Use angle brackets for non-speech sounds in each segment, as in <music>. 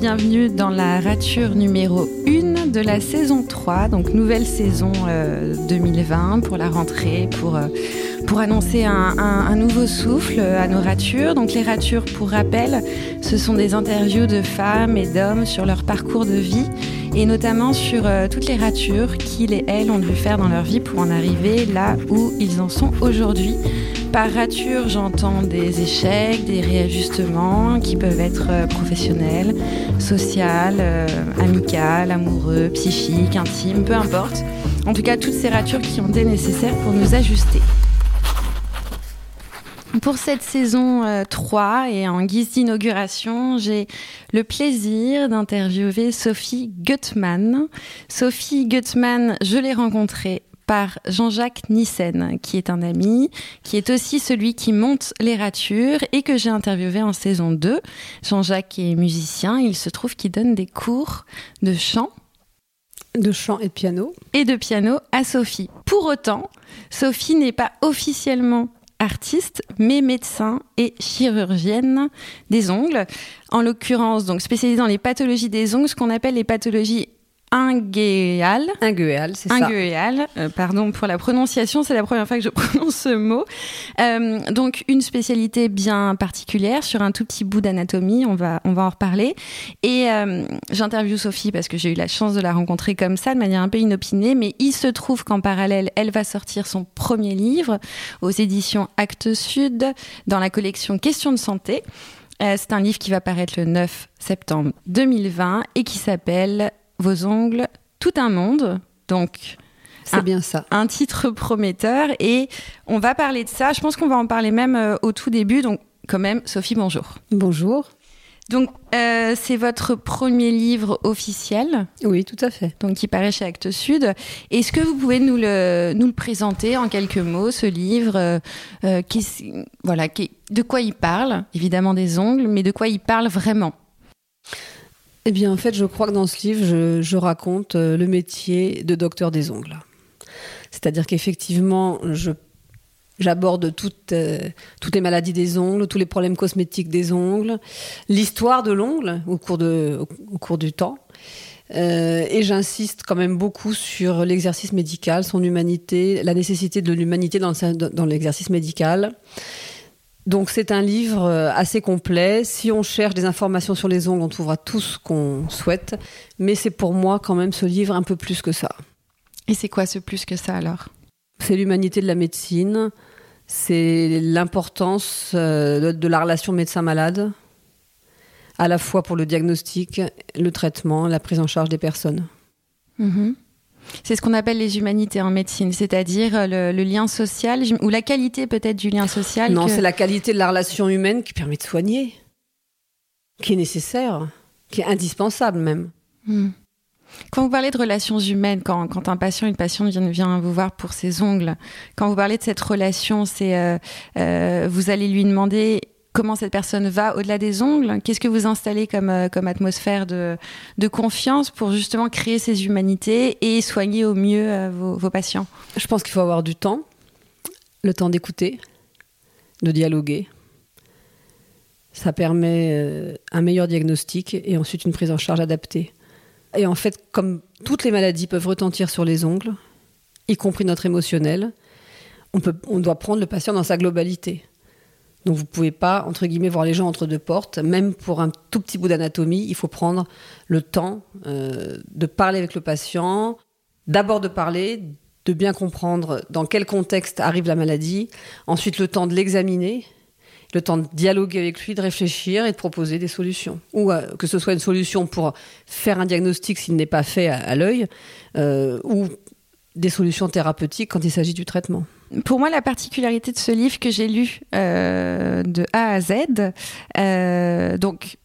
bienvenue dans la rature numéro 1 de la saison 3, donc nouvelle saison 2020 euh, pour la rentrée, pour, euh, pour annoncer un, nouveau souffle à nos ratures. Donc les ratures, pour rappel, ce sont des interviews de femmes et d'hommes sur leur parcours de vie et notamment sur euh, toutes les ratures qu'ils et elles ont dû faire dans leur vie pour en arriver là où ils en sont aujourd'hui. Par rature, j'entends des échecs, des réajustements qui peuvent être euh, professionnels, sociaux, euh, amicaux, amoureux, psychiques, intimes, peu importe. En tout cas, toutes ces ratures qui ont été nécessaires pour nous ajuster. Pour cette saison 3 euh, et en guise d'inauguration, j'ai le plaisir d'interviewer Sophie Gutmann. Sophie Gutmann, je l'ai rencontrée par Jean-Jacques Nissen, qui est un ami, qui est aussi celui qui monte les ratures et que j'ai interviewé en saison 2. Jean-Jacques est musicien, il se trouve qu'il donne des cours de chant. De chant et de piano. Et de piano à Sophie. Pour autant, Sophie n'est pas officiellement artiste, mais médecin et chirurgienne des ongles. En l'occurrence, donc spécialisée dans les pathologies des ongles, ce qu'on appelle les pathologies Inguéal. Inguéal, c'est ça. Inguéal, euh, pardon pour la prononciation, c'est la première fois que je <laughs> prononce ce mot. Euh, donc une spécialité bien particulière sur un tout petit bout d'anatomie, on va, on va en reparler. Et euh, j'interviewe Sophie parce que j'ai eu la chance de la rencontrer comme ça, de manière un peu inopinée, mais il se trouve qu'en parallèle, elle va sortir son premier livre aux éditions Actes Sud dans la collection Questions de santé. C'est un livre qui va paraître le 9 septembre 2020 et qui s'appelle vos ongles, tout un monde. Donc, c'est bien ça. Un titre prometteur. Et on va parler de ça. Je pense qu'on va en parler même euh, au tout début. Donc, quand même, Sophie, bonjour. Bonjour. Donc, euh, c'est votre premier livre officiel. Oui, tout à fait. Donc, qui paraît chez Actes Sud. Est-ce que vous pouvez nous le, nous le présenter en quelques mots, ce livre euh, qui, voilà, qui, De quoi il parle? Évidemment des ongles, mais de quoi il parle vraiment? Eh bien, en fait, je crois que dans ce livre, je, raconte euh, le métier de docteur des ongles. C'est-à-dire qu'effectivement, j'aborde toutes, euh, toutes les maladies des ongles, tous les problèmes cosmétiques des ongles, l'histoire de l'ongle au, cours au, cours du temps. Euh, et j'insiste quand même beaucoup sur l'exercice médical, son humanité, la nécessité de l'humanité dans l'exercice médical. Donc c'est un livre euh, assez complet. Si on cherche des informations sur les ongles, on trouvera tout ce qu'on souhaite. Mais c'est pour moi quand même ce livre un peu plus que ça. Et c'est quoi ce plus que ça alors? C'est l'humanité de la médecine. C'est l'importance euh, de la relation médecin-malade, à la fois pour le diagnostic, le traitement, la prise en charge des personnes. Mm-hmm. C'est ce qu'on appelle les humanités en médecine, c'est-à-dire euh, le, lien social ou la qualité peut-être du lien social. Non, c'est la qualité de la relation humaine qui permet de soigner, qui est nécessaire, qui est indispensable même. Hmm. Quand vous parlez de relations humaines, quand, un patient, une patiente vient, vous voir pour ses ongles, quand vous parlez de cette relation, c'est euh, euh, vous allez lui demander comment cette personne va au-delà des ongles Qu'est-ce que vous installez comme, euh, comme atmosphère de, de, confiance pour justement créer ces humanités et soigner au mieux euh, vos, patients? Je pense qu'il faut avoir du temps, le temps d'écouter, de dialoguer. Ça permet euh, un meilleur diagnostic et ensuite une prise en charge adaptée. Et en fait, comme toutes les maladies peuvent retentir sur les ongles, y compris notre émotionnel, on, peut, on doit prendre le patient dans sa globalité. Donc vous pouvez pas, entre guillemets, voir les gens entre deux portes. Même pour un tout petit bout d'anatomie, il faut prendre le temps euh, de parler avec le patient, d'abord de parler, de bien comprendre dans quel contexte arrive la maladie, ensuite le temps de l'examiner, le temps de dialoguer avec lui, de réfléchir et de proposer des solutions. Ou euh, que ce soit une solution pour faire un diagnostic s'il n'est pas fait à, l'œil, euh, ou des solutions thérapeutiques quand il s'agit du traitement. Pour moi, la particularité de ce livre que j'ai lu euh, de A à Z, euh, donc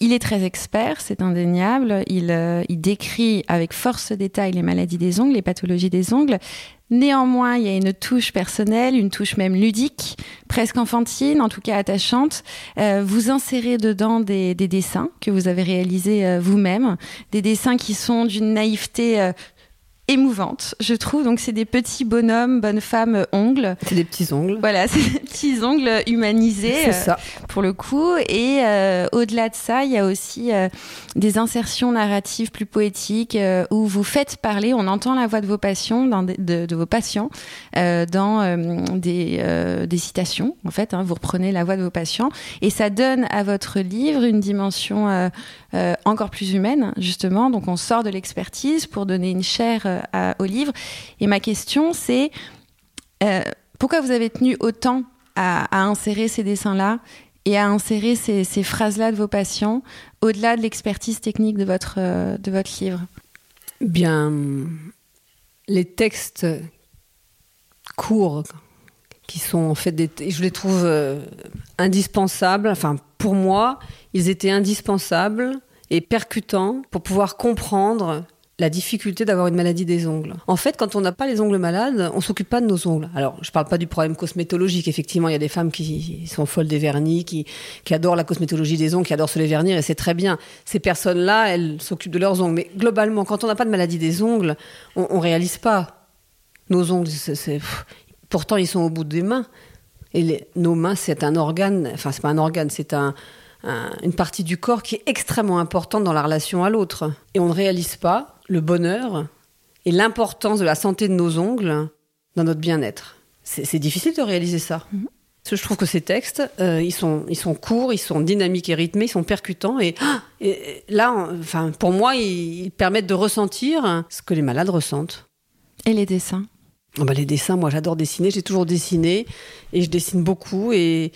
il est très expert, c'est indéniable. Il, euh, décrit avec force détail les maladies des ongles, les pathologies des ongles. Néanmoins, il y a une touche personnelle, une touche même ludique, presque enfantine, en tout cas attachante. vous insérez dedans des, dessins que vous avez réalisés vous-même, des dessins qui sont d'une naïveté émouvante, je trouve. Donc, c'est des petits bonhommes, bonnes femmes, ongles. C'est des petits ongles. Voilà, <laughs> c'est des petits ongles humanisés. C'est ça. pour le coup. Et euh, au-delà de ça, il y a aussi euh, des insertions narratives plus poétiques euh, où vous faites parler, on entend la voix de vos patients, dans des- de, de vos patients, euh, dans euh, des, euh, des citations. En fait, hein, vous reprenez la voix de vos patients et ça donne à votre livre une dimension euh, euh, encore plus humaine, justement. Donc, on sort de l'expertise pour donner une chair euh, au livre. Et ma question, c'est euh, pourquoi vous avez tenu autant à, insérer ces dessins-là et à insérer ces, ces phrases-là de vos patients au-delà de l'expertise technique de votre, euh, de votre livre? Bien, les textes courts, qui sont en fait des. Je les trouve euh, indispensables. Enfin, pour moi, ils étaient indispensables et percutants pour pouvoir comprendre la difficulté d'avoir une maladie des ongles. En fait, quand on n'a pas les ongles malades, on s'occupe pas de nos ongles. Alors, je parle pas du problème cosmétologique. Effectivement, il y a des femmes qui sont folles des vernis, qui, adorent la cosmétologie des ongles, qui adorent se les vernir, et c'est très bien. Ces personnes-là, elles s'occupent de leurs ongles. Mais globalement, quand on n'a pas de maladie des ongles, on, on réalise pas nos ongles. pourtant, ils sont au bout des mains. Et les- nos mains, c'est un organe. Enfin, c'est pas un organe, c'est un, un- une partie du corps qui est extrêmement importante dans la relation à l'autre. Et on ne réalise pas le bonheur et l'importance de la santé de nos ongles dans notre bien-être. C'est difficile de réaliser ça. Parce que je trouve que ces textes, euh, ils, sont, ils sont courts, ils sont dynamiques et rythmés, ils sont percutants. Et, et- et là, en- enfin, pour moi, ils, ils permettent de ressentir ce que les malades ressentent. Et les dessins? Oh bah, les dessins, moi j'adore dessiner, j'ai toujours dessiné et je dessine beaucoup et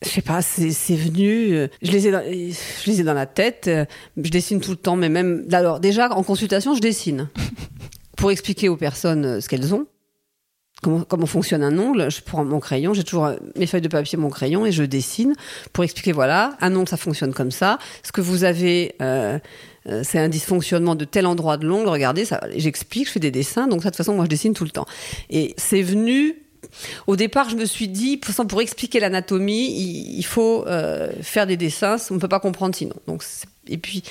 je sais pas, c'est venu, euh, je les, ai dans, je les ai dans la tête, euh, je dessine tout le temps, mais même, alors déjà en consultation, je dessine <laughs> pour expliquer aux personnes euh, ce qu'elles ont. Comment, comment fonctionne un ongle Je prends mon crayon, j'ai toujours mes feuilles de papier, mon crayon, et je dessine pour expliquer voilà, un ongle ça fonctionne comme ça. Ce que vous avez, euh, euh, c'est un dysfonctionnement de tel endroit de l'ongle. Regardez, j'explique, je fais des dessins. Donc ça, de toute façon, moi, je dessine tout le temps. Et c'est venu. Au départ, je me suis dit, pour, pour expliquer l'anatomie, il, faut euh, faire des dessins. On ne peut pas comprendre sinon. Donc, et puis,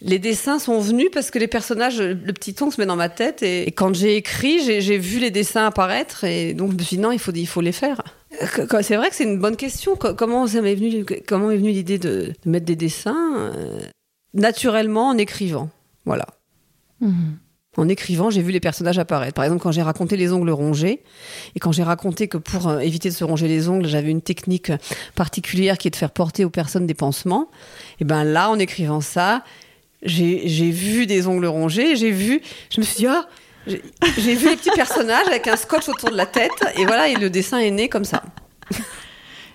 les dessins sont venus parce que les personnages, le petit ongle se met dans ma tête. Et, quand j'ai écrit, j'ai vu les dessins apparaître. Et donc, je me suis dit, non, il faut, il faut les faire. C'est vrai que c'est une bonne question. Co- Comment venu, comment est venue l'idée de, de mettre des dessins euh, naturellement en écrivant Voilà. Mhm. En écrivant, j'ai vu les personnages apparaître. Par exemple, quand j'ai raconté les ongles rongés, et quand j'ai raconté que pour euh, éviter de se ronger les ongles, j'avais une technique particulière qui est de faire porter aux personnes des pansements, et ben là, en écrivant ça, j'ai vu des ongles rongés, j'ai vu, je me suis dit, ah, j'ai vu les petits personnages avec un scotch autour de la tête, et voilà, et le dessin est né comme ça.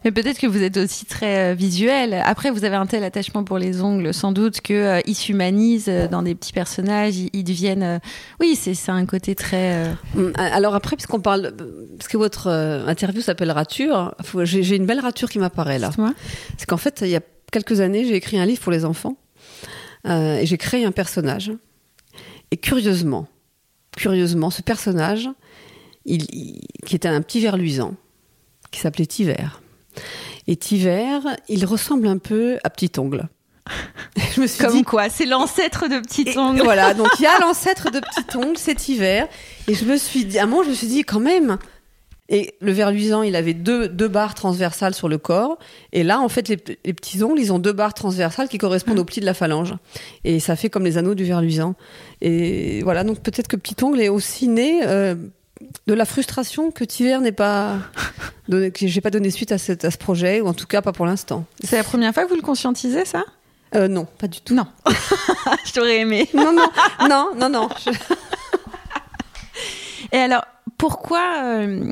Mais peut-être que vous êtes aussi très euh, visuel. Après, vous avez un tel attachement pour les ongles, sans doute, que euh, ils s'humanisent euh, dans des petits personnages. Ils, ils deviennent. euh, Oui, c'est un côté très. euh, Hum, Alors après, puisqu'on parle, parce que votre interview s'appelle Rature, j'ai une belle rature qui m'apparaît là. C'est qu'en fait, il y a quelques années, j'ai écrit un livre pour les enfants et j'ai créé un personnage. Et curieusement, curieusement, ce personnage, il, il- qui était un petit ver luisant, qui s'appelait Tiver. Et Tiver, il ressemble un peu à Petit Ongle. <laughs> Je me suis Comme dit, quoi, c'est l'ancêtre de Petit et Ongle. Voilà, donc il y a <laughs> l'ancêtre de Petit Ongle, c'est hiver. Et je me suis dit, à un moment, je me suis dit, quand même. Et le ver luisant, il avait deux, deux barres transversales sur le corps. Et là, en fait, les, les petits ongles, ils ont deux barres transversales qui correspondent aux plis de la phalange. Et ça fait comme les anneaux du ver luisant. Et voilà, donc peut-être que Petit Ongle est aussi né euh, de la frustration que Tiver n'est pas. <laughs> Donné, que j'ai pas donné suite à, cette- à ce projet, ou en tout cas pas pour l'instant. C'est la première fois que vous le conscientisez, ça? Euh, non, pas du tout. Non. <laughs> Je t'aurais aimé. Non, non, non, non, non. Je- <laughs> Et alors, pourquoi, euh,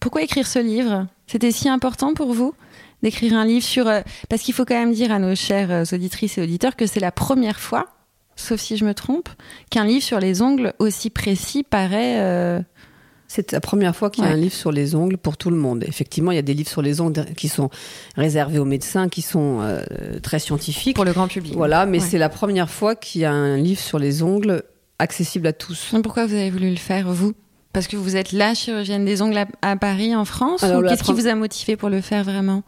pourquoi écrire ce livre? C'était si important pour vous d'écrire un livre sur... euh, parce qu'il faut quand même dire à nos chères auditrices et auditeurs que c'est la première fois, sauf si je me trompe, qu'un livre sur les ongles aussi précis paraît... C'est la première fois qu'il y a Ouais. un livre sur les ongles pour tout le monde. Effectivement, il y a des livres sur les ongles qui sont réservés aux médecins, qui sont euh, très scientifiques. pour le grand public. Voilà, mais Ouais. c'est la première fois qu'il y a un livre sur les ongles accessible à tous. Pourquoi vous avez voulu le faire, vous? Parce que vous êtes la chirurgienne des ongles à, à Paris, en France Alors, Ou la qu'est-ce qui vous a motivé pour le faire vraiment?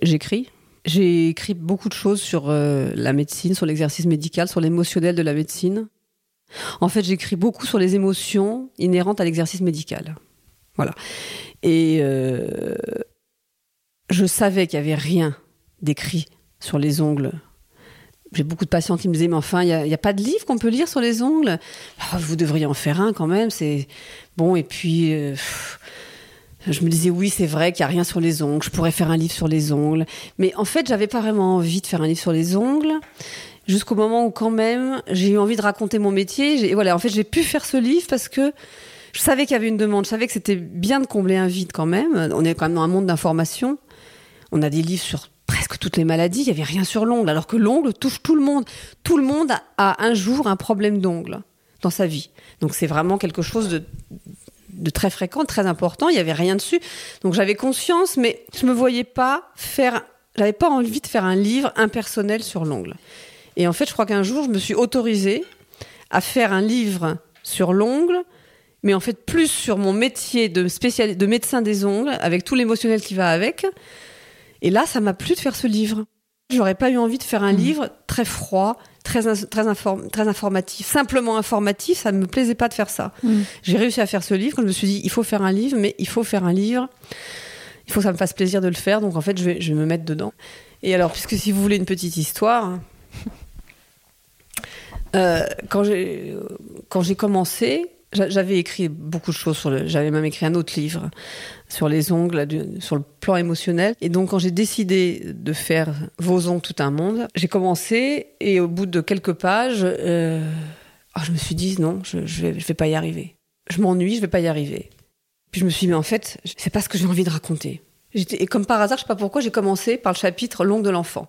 J'écris. J'ai écrit beaucoup de choses sur euh, la médecine, sur l'exercice médical, sur l'émotionnel de la médecine. En fait, j'écris beaucoup sur les émotions inhérentes à l'exercice médical. Voilà. Et euh, je savais qu'il n'y avait rien d'écrit sur les ongles. J'ai beaucoup de patients qui me disaient, mais enfin, il n'y a, pas de livre qu'on peut lire sur les ongles? Ah, Vous devriez en faire un quand même. C'est bon. Et puis, euh, je me disais, oui, c'est vrai qu'il n'y a rien sur les ongles. Je pourrais faire un livre sur les ongles. Mais en fait, j'avais pas vraiment envie de faire un livre sur les ongles. Jusqu'au moment où, quand même, j'ai eu envie de raconter mon métier. Voilà, en fait, j'ai pu faire ce livre parce que je savais qu'il y avait une demande. Je savais que c'était bien de combler un vide quand même. On est quand même dans un monde d'information. On a des livres sur presque toutes les maladies. Il n'y avait rien sur l'ongle, alors que l'ongle touche tout le monde. Tout le monde a un jour un problème d'ongle dans sa vie. Donc c'est vraiment quelque chose de, très fréquent, très important. Il n'y avait rien dessus. Donc j'avais conscience, mais je me voyais pas faire. J'avais pas envie de faire un livre impersonnel sur l'ongle. Et en fait, je crois qu'un jour, je me suis autorisée à faire un livre sur l'ongle, mais en fait plus sur mon métier de, spécial... de médecin des ongles, avec tout l'émotionnel qui va avec. Et là, ça m'a plu de faire ce livre. J'aurais pas eu envie de faire un mmh. livre très froid, très, très, très informatif, simplement informatif, ça ne me plaisait pas de faire ça. Mmh. J'ai réussi à faire ce livre, je me suis dit, il faut faire un livre, mais il faut faire un livre, il faut que ça me fasse plaisir de le faire, donc en fait, je vais, je vais me mettre dedans. Et alors, puisque si vous voulez une petite histoire, euh, quand j'ai commencé, j'avais écrit beaucoup de choses sur le. J'avais même écrit un autre livre sur les ongles, sur le plan émotionnel. Et donc, quand j'ai décidé de faire Vos ongles, tout un monde, j'ai commencé et au bout de quelques pages, euh, oh, je me suis dit non, je, vais pas y arriver. Je m'ennuie, je vais pas y arriver. Puis je me suis dit, mais en fait, c'est pas ce que j'ai envie de raconter. Et comme par hasard, je sais pas pourquoi, j'ai commencé par le chapitre L'ongle de l'enfant.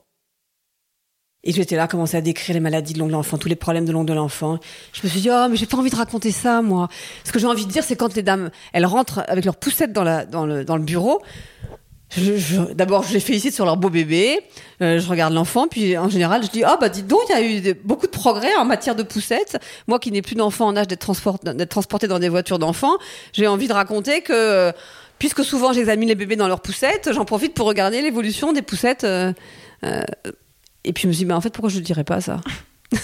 Et j'étais là, commencer à décrire les maladies de l'ongle de l'enfant, tous les problèmes de l'ongle de l'enfant. Je me suis dit, oh, mais j'ai pas envie de raconter ça, moi. Ce que j'ai envie de dire, c'est quand les dames, elles rentrent avec leur poussette dans, la, dans, le, dans le bureau. D'abord, je les félicite sur leur beau bébé. Euh, je regarde l'enfant, puis en général, je dis, oh, bah, dites donc, il y a eu beaucoup de progrès en matière de poussette. Moi qui n'ai plus d'enfants en âge d'être transport, transporté dans des voitures d'enfants, j'ai envie de raconter que, puisque souvent j'examine les bébés dans leurs poussettes, j'en profite pour regarder l'évolution des poussettes. Euh, euh, et puis je me suis dit, mais en fait, pourquoi je ne dirais pas ça <laughs>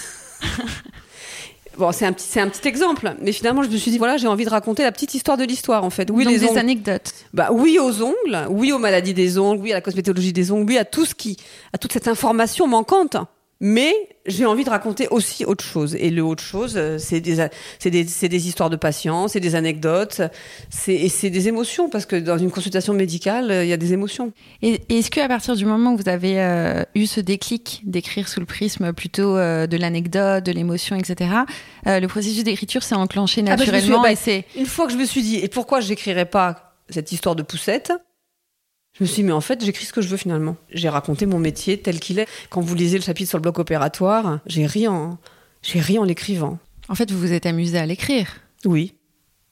Bon, c'est un petit, c'est un petit exemple, mais finalement, je me suis dit voilà, j'ai envie de raconter la petite histoire de l'histoire, en fait. Oui, Donc les des anecdotes. Bah oui aux ongles, oui aux maladies des ongles, oui à la cosmétologie des ongles, oui à tout ce qui, à toute cette information manquante. Mais j'ai envie de raconter aussi autre chose. Et le autre chose, euh, c'est des, c'est des, c'est des histoires de patients, c'est des anecdotes, c'est, et c'est des émotions, parce que dans une consultation médicale, euh, il y a des émotions. Et, est-ce qu'à partir du moment où vous avez euh, eu ce déclic d'écrire sous le prisme plutôt de l'anecdote, de l'émotion, etc., le processus d'écriture s'est enclenché ah bah, naturellement bah, c'est... Une fois que je me suis dit, et pourquoi j'écrirais pas cette histoire de poussette je me suis dit, mais en fait, j'écris ce que je veux finalement. J'ai raconté mon métier tel qu'il est. Quand vous lisez le chapitre sur le bloc opératoire, j'ai ri en, j'ai ri en l'écrivant. En fait, vous vous êtes amusé à l'écrire Oui.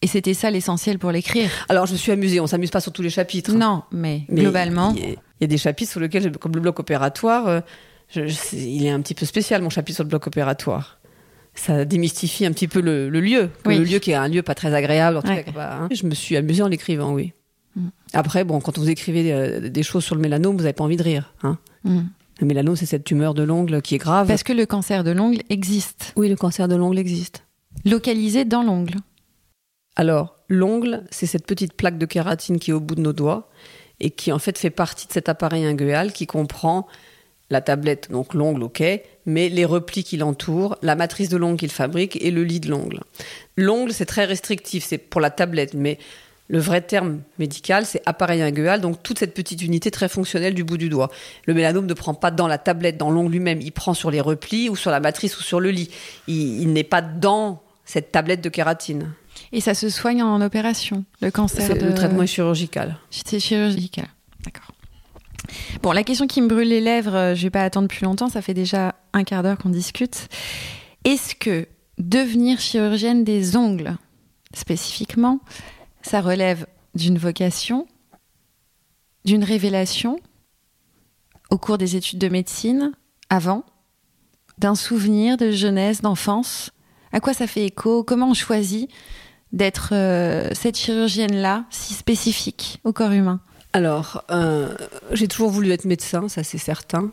Et c'était ça l'essentiel pour l'écrire Alors, je me suis amusée. On s'amuse pas sur tous les chapitres. Non, mais, globalement. Il y, a des chapitres sur lesquels, comme le bloc opératoire, euh, il est un petit peu spécial, mon chapitre sur le bloc opératoire ça démystifie un petit peu le, lieu, le lieu qui est un lieu pas très agréable. En tout cas, hein. Je me suis amusée en l'écrivant, oui. Mm. Après, bon, quand vous écrivez euh, des choses sur le mélanome, vous n'avez pas envie de rire. Hein mm. Le mélanome, c'est cette tumeur de l'ongle qui est grave. Parce que le cancer de l'ongle existe. Oui, le cancer de l'ongle existe. Localisé dans l'ongle. Alors, l'ongle, c'est cette petite plaque de kératine qui est au bout de nos doigts et qui en fait fait partie de cet appareil inguéal qui comprend la tablette, donc l'ongle, ok, mais les replis qui l'entourent, la matrice de l'ongle qu'il fabrique et le lit de l'ongle. L'ongle, c'est très restrictif, c'est pour la tablette, mais le vrai terme médical, c'est appareil inguéal, donc toute cette petite unité très fonctionnelle du bout du doigt. Le mélanome ne prend pas dans la tablette, dans l'ongle lui-même, il prend sur les replis ou sur la matrice ou sur le lit. Il, n'est pas dans cette tablette de kératine. Et ça se soigne en opération, le cancer Le traitement est chirurgical. C'est chirurgical, d'accord. Bon, la question qui me brûle les lèvres, euh, je vais pas attendre plus longtemps, ça fait déjà un quart d'heure qu'on discute. Est-ce que devenir chirurgienne des ongles, spécifiquement, ça relève d'une vocation, d'une révélation au cours des études de médecine, avant, d'un souvenir de jeunesse, d'enfance. À quoi ça fait écho? Comment on choisit d'être euh, cette chirurgienne-là, si spécifique au corps humain? Alors, euh, j'ai toujours voulu être médecin, ça c'est certain,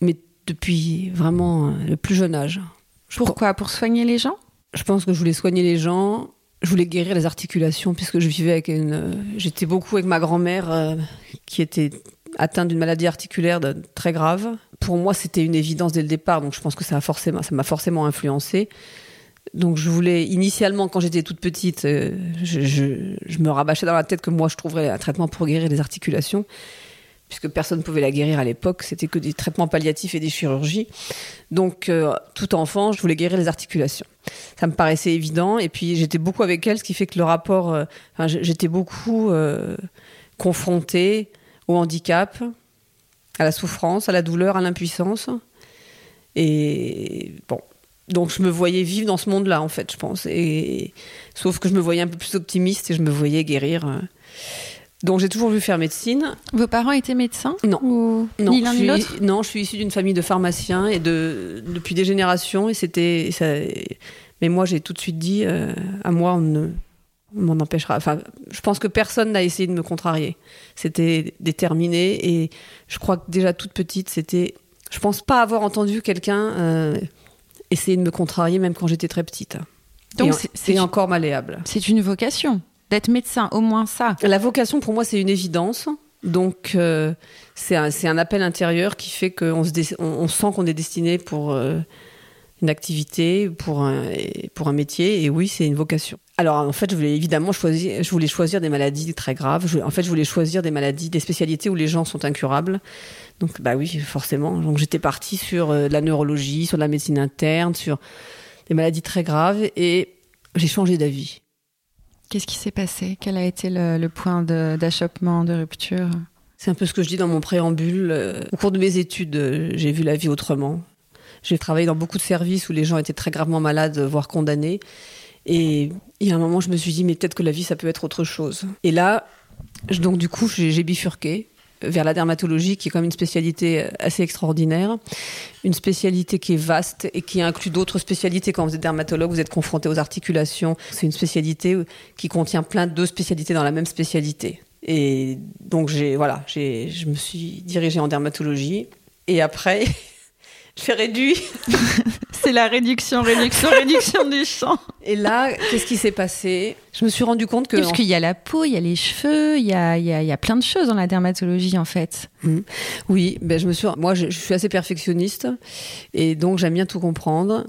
mais depuis vraiment le plus jeune âge. Pourquoi? Pour soigner les gens? Je pense que je voulais soigner les gens. Je voulais guérir les articulations puisque je vivais avec une. J'étais beaucoup avec ma grand-mère euh, qui était atteinte d'une maladie articulaire très grave. Pour moi, c'était une évidence dès le départ, donc je pense que ça a forcément, ça m'a forcément influencé. Donc je voulais initialement, quand j'étais toute petite, euh, je, me rabâchais dans la tête que moi je trouverais un traitement pour guérir les articulations puisque personne ne pouvait la guérir à l'époque, c'était que des traitements palliatifs et des chirurgies. Donc, euh, tout enfant, je voulais guérir les articulations. Ça me paraissait évident, et puis j'étais beaucoup avec elle, ce qui fait que le rapport, euh, j'étais beaucoup euh, confrontée au handicap, à la souffrance, à la douleur, à l'impuissance. Et bon, donc je me voyais vivre dans ce monde-là, en fait, je pense. Sauf que je me voyais un peu plus optimiste et je me voyais guérir. Donc j'ai toujours voulu faire médecine. Vos parents étaient médecins Non. non, ni l'un ni l'autre Non, je suis issue d'une famille de pharmaciens et de depuis des générations et c'était mais moi j'ai tout de suite dit euh, à moi on ne m'en empêchera. Enfin, je pense que personne n'a essayé de me contrarier. C'était déterminé et je crois que déjà toute petite c'était. Je pense pas avoir entendu quelqu'un euh, essayer de me contrarier même quand j'étais très petite. Donc c'est encore malléable. C'est une vocation d'être médecin, au moins ça. La vocation, pour moi, c'est une évidence. Donc, euh, c'est un, appel intérieur qui fait qu'on on, sent qu'on est destiné pour euh, une activité, pour un, pour un métier. Et oui, c'est une vocation. Alors, en fait, je voulais évidemment choisir, je voulais choisir des maladies très graves. en fait, je voulais choisir des maladies, des spécialités où les gens sont incurables. Donc, bah oui, forcément. Donc, j'étais partie sur euh, la neurologie, sur la médecine interne, sur des maladies très graves. Et j'ai changé d'avis. Qu'est-ce qui s'est passé? Quel a été le, point d'achoppement, de, rupture? C'est un peu ce que je dis dans mon préambule. Au cours de mes études, euh, j'ai vu la vie autrement. J'ai travaillé dans beaucoup de services où les gens étaient très gravement malades, voire condamnés. Et il y a un moment, je me suis dit, mais peut-être que la vie, ça peut être autre chose. Et là, donc du coup, j'ai bifurqué vers la dermatologie, qui est quand même une spécialité euh, assez extraordinaire, une spécialité qui est vaste et qui inclut d'autres spécialités. Quand vous êtes dermatologue, vous êtes confronté aux articulations. C'est une spécialité qui contient plein de spécialités dans la même spécialité. Et donc j'ai voilà, j'ai je me suis dirigée en dermatologie. Et après, <laughs> j'ai réduit. <laughs> C'est la réduction, réduction, réduction du champ. Et là, qu'est-ce qui s'est passé? Je me suis rendu compte que. Parce qu'il y a la peau, il y a les cheveux, il y a, il y a, plein de choses dans la dermatologie en fait. Mmh. Oui, ben je me suis. Moi, je, suis assez perfectionniste et donc j'aime bien tout comprendre.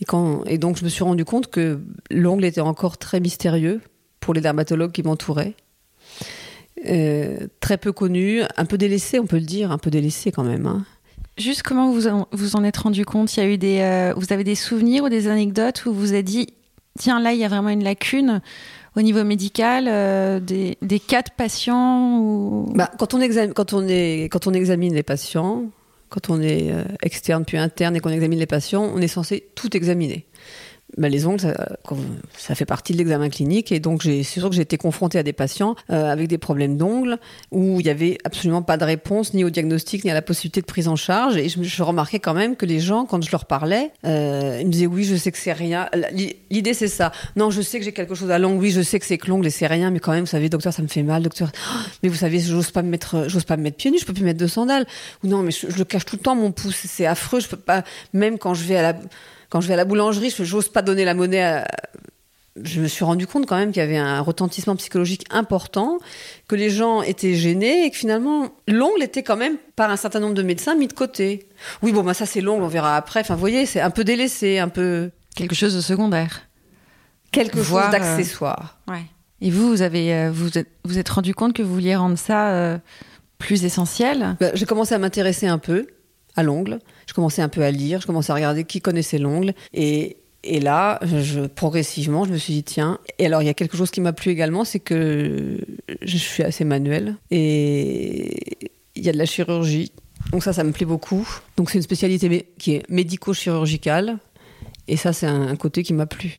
Et, quand, et donc je me suis rendu compte que l'ongle était encore très mystérieux pour les dermatologues qui m'entouraient. Euh, très peu connu, un peu délaissé, on peut le dire, un peu délaissé quand même. Hein. Juste comment vous en, vous en êtes rendu compte? Il y a eu des, euh, vous avez des souvenirs ou des anecdotes où vous vous êtes dit, tiens là il y a vraiment une lacune au niveau médical, euh, des, des, cas de patients ou... bah, quand, on examine, quand, on est, quand on examine les patients, quand on est euh, externe puis interne et qu'on examine les patients, on est censé tout examiner. Bah, les ongles, ça, fait partie de l'examen clinique. Et donc, c'est sûr que j'ai été confrontée à des patients euh, avec des problèmes d'ongles où il n'y avait absolument pas de réponse ni au diagnostic ni à la possibilité de prise en charge. Et je, remarquais quand même que les gens, quand je leur parlais, euh, ils me disaient oui, je sais que c'est rien. L'idée, c'est ça. Non, je sais que j'ai quelque chose à l'ongle. Oui, je sais que c'est que l'ongle et c'est rien. Mais quand même, vous savez, docteur, ça me fait mal. Docteur, mais vous savez, j'ose pas me mettre, pas me mettre pieds nus. Je peux plus mettre de sandales. Ou non, mais je, je le cache tout le temps, mon pouce. C'est affreux. Je peux pas, même quand je vais à la quand je vais à la boulangerie, je n'ose pas donner la monnaie à... Je me suis rendu compte quand même qu'il y avait un retentissement psychologique important, que les gens étaient gênés et que finalement l'ongle était quand même par un certain nombre de médecins mis de côté. Oui, bon, bah ça c'est l'ongle, on verra après. Enfin, vous voyez, c'est un peu délaissé, un peu quelque chose de secondaire, quelque chose d'accessoire. Euh, ouais. Et vous, vous avez euh, vous êtes, vous êtes rendu compte que vous vouliez rendre ça euh, plus essentiel? Bah, J'ai commencé à m'intéresser un peu à l'ongle. Je commençais un peu à lire, je commençais à regarder qui connaissait l'ongle. Et, et là, je, progressivement, je me suis dit, tiens. Et alors, il y a quelque chose qui m'a plu également, c'est que je suis assez manuelle. Et il y a de la chirurgie. Donc ça, ça me plaît beaucoup. Donc c'est une spécialité qui est médico-chirurgicale. Et ça, c'est un côté qui m'a plu.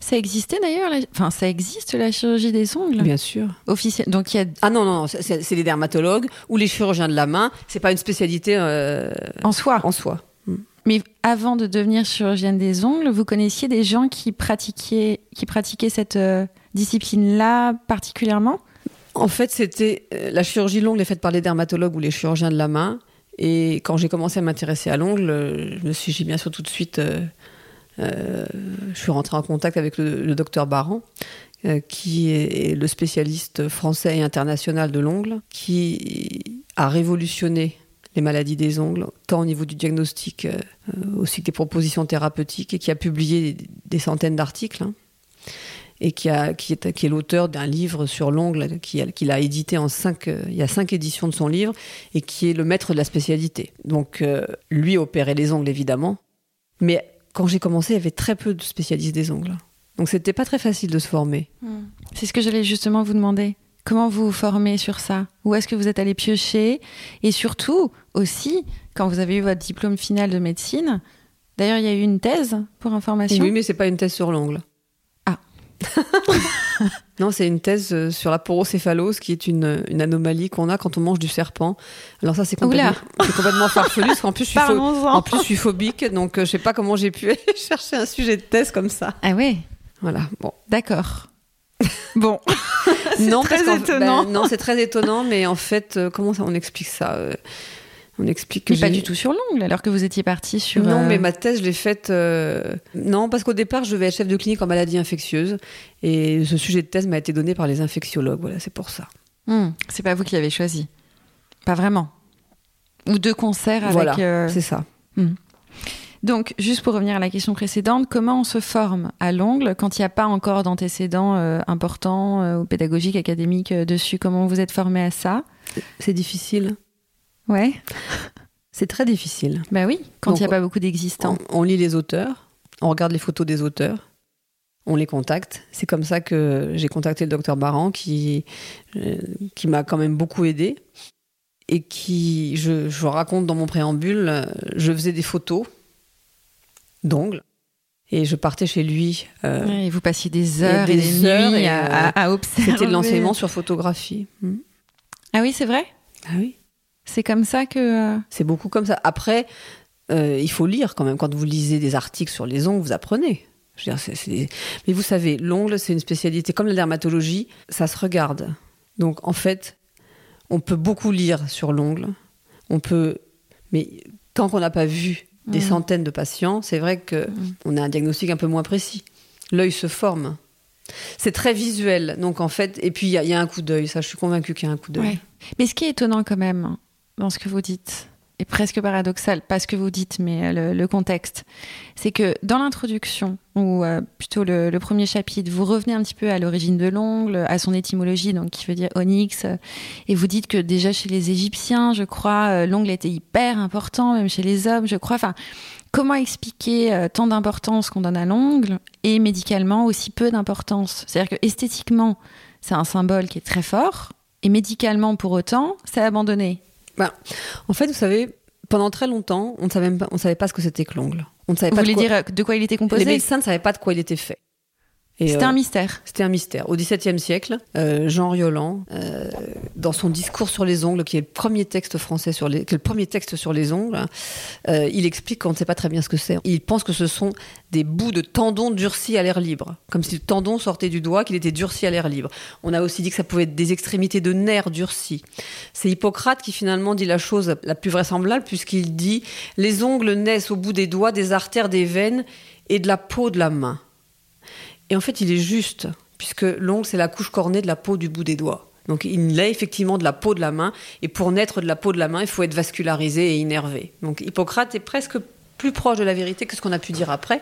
Ça existait d'ailleurs, enfin ça existe la chirurgie des ongles? Bien sûr. Officiel. Donc il y a. Ah non non, c'est les dermatologues ou les chirurgiens de la main. C'est pas une spécialité euh, en soi. En soi. Hmm. Mais avant de devenir chirurgienne des ongles, vous connaissiez des gens qui pratiquaient, qui pratiquaient cette euh, discipline-là particulièrement? En fait, c'était euh, la chirurgie de l'ongle est faite par les dermatologues ou les chirurgiens de la main. Et quand j'ai commencé à m'intéresser à l'ongle, je me suis dit bien sûr tout de suite je suis rentrée en contact avec le, docteur Baran, qui est le spécialiste français et international de l'ongle, qui a révolutionné les maladies des ongles, tant au niveau du diagnostic, aussi que des propositions thérapeutiques, et qui a publié des, centaines d'articles. Hein et qui, est, l'auteur d'un livre sur l'ongle qu'il a édité en cinq, euh, il y a cinq éditions de son livre et qui est le maître de la spécialité. Donc euh, lui opérait les ongles évidemment, mais quand j'ai commencé, il y avait très peu de spécialistes des ongles. Donc c'était pas très facile de se former. Hmm. C'est ce que j'allais justement vous demander. Comment vous vous formez sur ça? Où est-ce que vous êtes allé piocher? Et surtout, aussi, quand vous avez eu votre diplôme final de médecine, d'ailleurs, il y a eu une thèse pour information. Oui, mais c'est pas une thèse sur l'ongle. <laughs> non, c'est une thèse euh, sur la porocéphalose, qui est une, anomalie qu'on a quand on mange du serpent. Alors ça, c'est complètement, complètement farfelu, parce qu'en plus, je suis, en plus, je suis phobique, donc euh, je sais pas comment j'ai pu <laughs> chercher un sujet de thèse comme ça. Ah oui Voilà, bon. D'accord. <laughs> Bon. non, très étonnant. Ben, non, c'est très étonnant, mais en fait, euh, comment ça, on explique ça on explique que mais pas du tout sur l'ongle, alors que vous étiez parti sur. Non, euh, mais ma thèse, je l'ai faite. Euh, non, parce qu'au départ, je devais être chef de clinique en maladie infectieuse. Et ce sujet de thèse m'a été donné par les infectiologues. Voilà, c'est pour ça. Hmm, c'est pas vous qui l'avez choisi. Pas vraiment. Ou deux concerts avec. Voilà, euh, c'est ça. Hmm. Donc, juste pour revenir à la question précédente, comment on se forme à l'ongle quand il n'y a pas encore d'antécédents importants ou pédagogiques, académiques dessus? Comment vous êtes formé à ça? C'est difficile. Ouais. <laughs> C'est très difficile. Bah oui, quand il n'y a pas beaucoup d'existants. On, lit les auteurs, on regarde les photos des auteurs, on les contacte. C'est comme ça que j'ai contacté le docteur Baran qui, euh, qui m'a quand même beaucoup aidé et qui, je, je raconte dans mon préambule, je faisais des photos d'ongles et je partais chez lui. Euh, et vous passiez des heures et des, heures nuits à, à, observer. C'était de l'enseignement sur photographie. Hmm. Ah oui, c'est vrai? Ah oui. C'est comme ça que. Euh, c'est beaucoup comme ça. Après, euh, il faut lire quand même. Quand vous lisez des articles sur les ongles, vous apprenez. Mais vous savez, l'ongle, c'est une spécialité comme la dermatologie, ça se regarde. Donc en fait, on peut beaucoup lire sur l'ongle. On peut, mais tant qu'on n'a pas vu des mm. centaines de patients, c'est vrai que mm. on a un diagnostic un peu moins précis. L'œil se forme. C'est très visuel, donc en fait, et puis il y, a un coup d'œil. Ça, je suis convaincue qu'il y a un coup d'œil. Mais ce qui est étonnant quand même, dans ce que vous dites, et presque paradoxal, pas ce que vous dites, mais euh, le, contexte, c'est que dans l'introduction, ou euh, plutôt le, premier chapitre, vous revenez un petit peu à l'origine de l'ongle, à son étymologie, donc qui veut dire onyx, et vous dites que déjà chez les Égyptiens, je crois, euh, l'ongle était hyper important, même chez les hommes, je crois. Enfin, comment expliquer tant d'importance qu'on donne à l'ongle et médicalement aussi peu d'importance? C'est-à-dire que esthétiquement, c'est un symbole qui est très fort, et médicalement, pour autant, c'est abandonné. Bah, en fait, vous savez, pendant très longtemps, on ne savait, pas, on savait pas ce que c'était que l'ongle. On ne savait vous pas voulez dire euh, de quoi il était composé Les médecins ne savaient pas de quoi il était fait. C'était un euh, mystère. C'était un mystère. Au XVIIe siècle, euh, Jean Rioland, dans son discours sur les ongles, qui est le premier texte français sur les, qui est le premier texte sur les ongles, il explique qu'on ne sait pas très bien ce que c'est. Il pense que ce sont des bouts de tendons durcis à l'air libre, comme si le tendon sortait du doigt, qu'il était durci à l'air libre. On a aussi dit que ça pouvait être des extrémités de nerfs durcis. C'est Hippocrate qui finalement dit la chose la plus vraisemblable, puisqu'il dit les ongles naissent au bout des doigts, des artères, des veines et de la peau de la main. Et en fait, il est juste, puisque l'ongle, c'est la couche cornée de la peau du bout des doigts. Donc il naît effectivement de la peau de la main, et pour naître de la peau de la main, il faut être vascularisé et innervé. Donc Hippocrate est presque plus proche de la vérité que ce qu'on a pu dire après.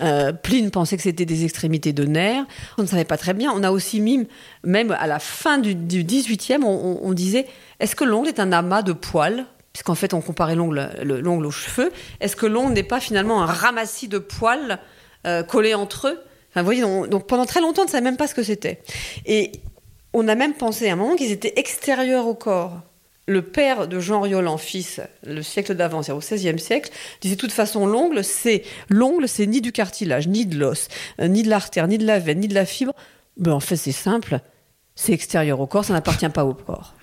Euh, Pline pensait que c'était des extrémités de nerfs. On ne savait pas très bien. On a aussi mis, même à la fin du, 18e, on, disait est-ce que l'ongle est un amas de poils? Puisqu'en fait, on comparait l'ongle aux cheveux. Est-ce que l'ongle n'est pas finalement un ramassis de poils euh, collés entre eux? Vous voyez, donc pendant très longtemps, on ne savait même pas ce que c'était. Et on a même pensé à un moment qu'ils étaient extérieurs au corps. Le père de Jean Riolan, fils, le siècle d'avant, c'est au XVIe siècle, disait de toute façon l'ongle, c'est l'ongle, c'est ni du cartilage, ni de l'os, euh, ni de l'artère, ni de la veine, ni de la fibre. Ben, en fait, c'est simple, c'est extérieur au corps, ça n'appartient pas au corps.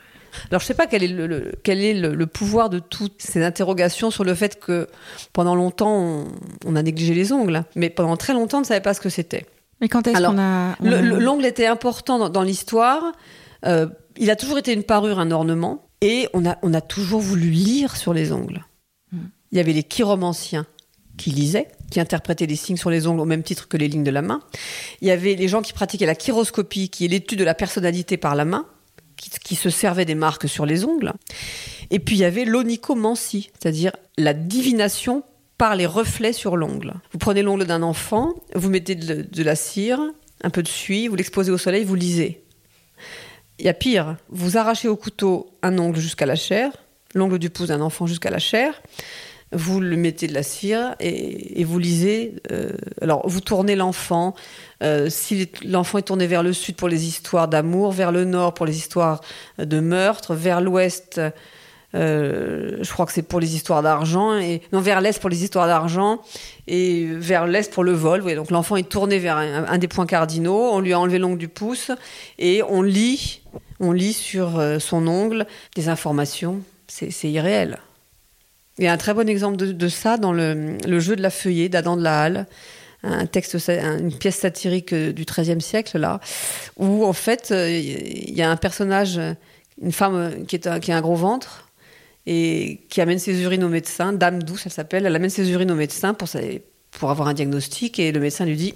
Alors je ne sais pas quel est, le, quel est le, pouvoir de toutes ces interrogations sur le fait que pendant longtemps on, a négligé les ongles, mais pendant très longtemps on ne savait pas ce que c'était. Mais quand est-ce qu'on a... L'ongle était important dans, l'histoire, euh, il a toujours été une parure, un ornement, et on a, on a toujours voulu lire sur les ongles. Hmm. Il y avait les chiromanciens qui lisaient, qui interprétaient les signes sur les ongles au même titre que les lignes de la main. Il y avait les gens qui pratiquaient la chiroscopie, qui est l'étude de la personnalité par la main, qui, se servaient des marques sur les ongles. Et puis il y avait l'onychomancie, c'est-à-dire la divination par les reflets sur l'ongle. Vous prenez l'ongle d'un enfant, vous mettez de, de la cire, un peu de suie, vous l'exposez au soleil, vous lisez. Il y a pire, vous arrachez au couteau un ongle jusqu'à la chair, l'ongle du pouce d'un enfant jusqu'à la chair, vous le mettez de la cire et, vous lisez. euh, alors, vous tournez l'enfant. euh, si l'enfant est tourné vers le sud pour les histoires d'amour, vers le nord pour les histoires de meurtre, vers l'ouest, euh, je crois que c'est pour les histoires d'argent, et non vers l'est pour les histoires d'argent, et vers l'est pour le vol. Voyez, donc l'enfant est tourné vers un, un des points cardinaux. On lui a enlevé l'ongle du pouce et on lit, on lit sur son ongle des informations. C'est irréel. Il y a un très bon exemple de, ça dans le, jeu de la feuillée d'Adam de la Halle, une pièce satirique euh, du XIIIe siècle là, où en fait euh, il y a un personnage, une femme qui, a un gros ventre et qui amène ses urines au médecin, Dame Douce elle s'appelle, elle amène ses urines au médecin pour avoir un diagnostic et le médecin lui dit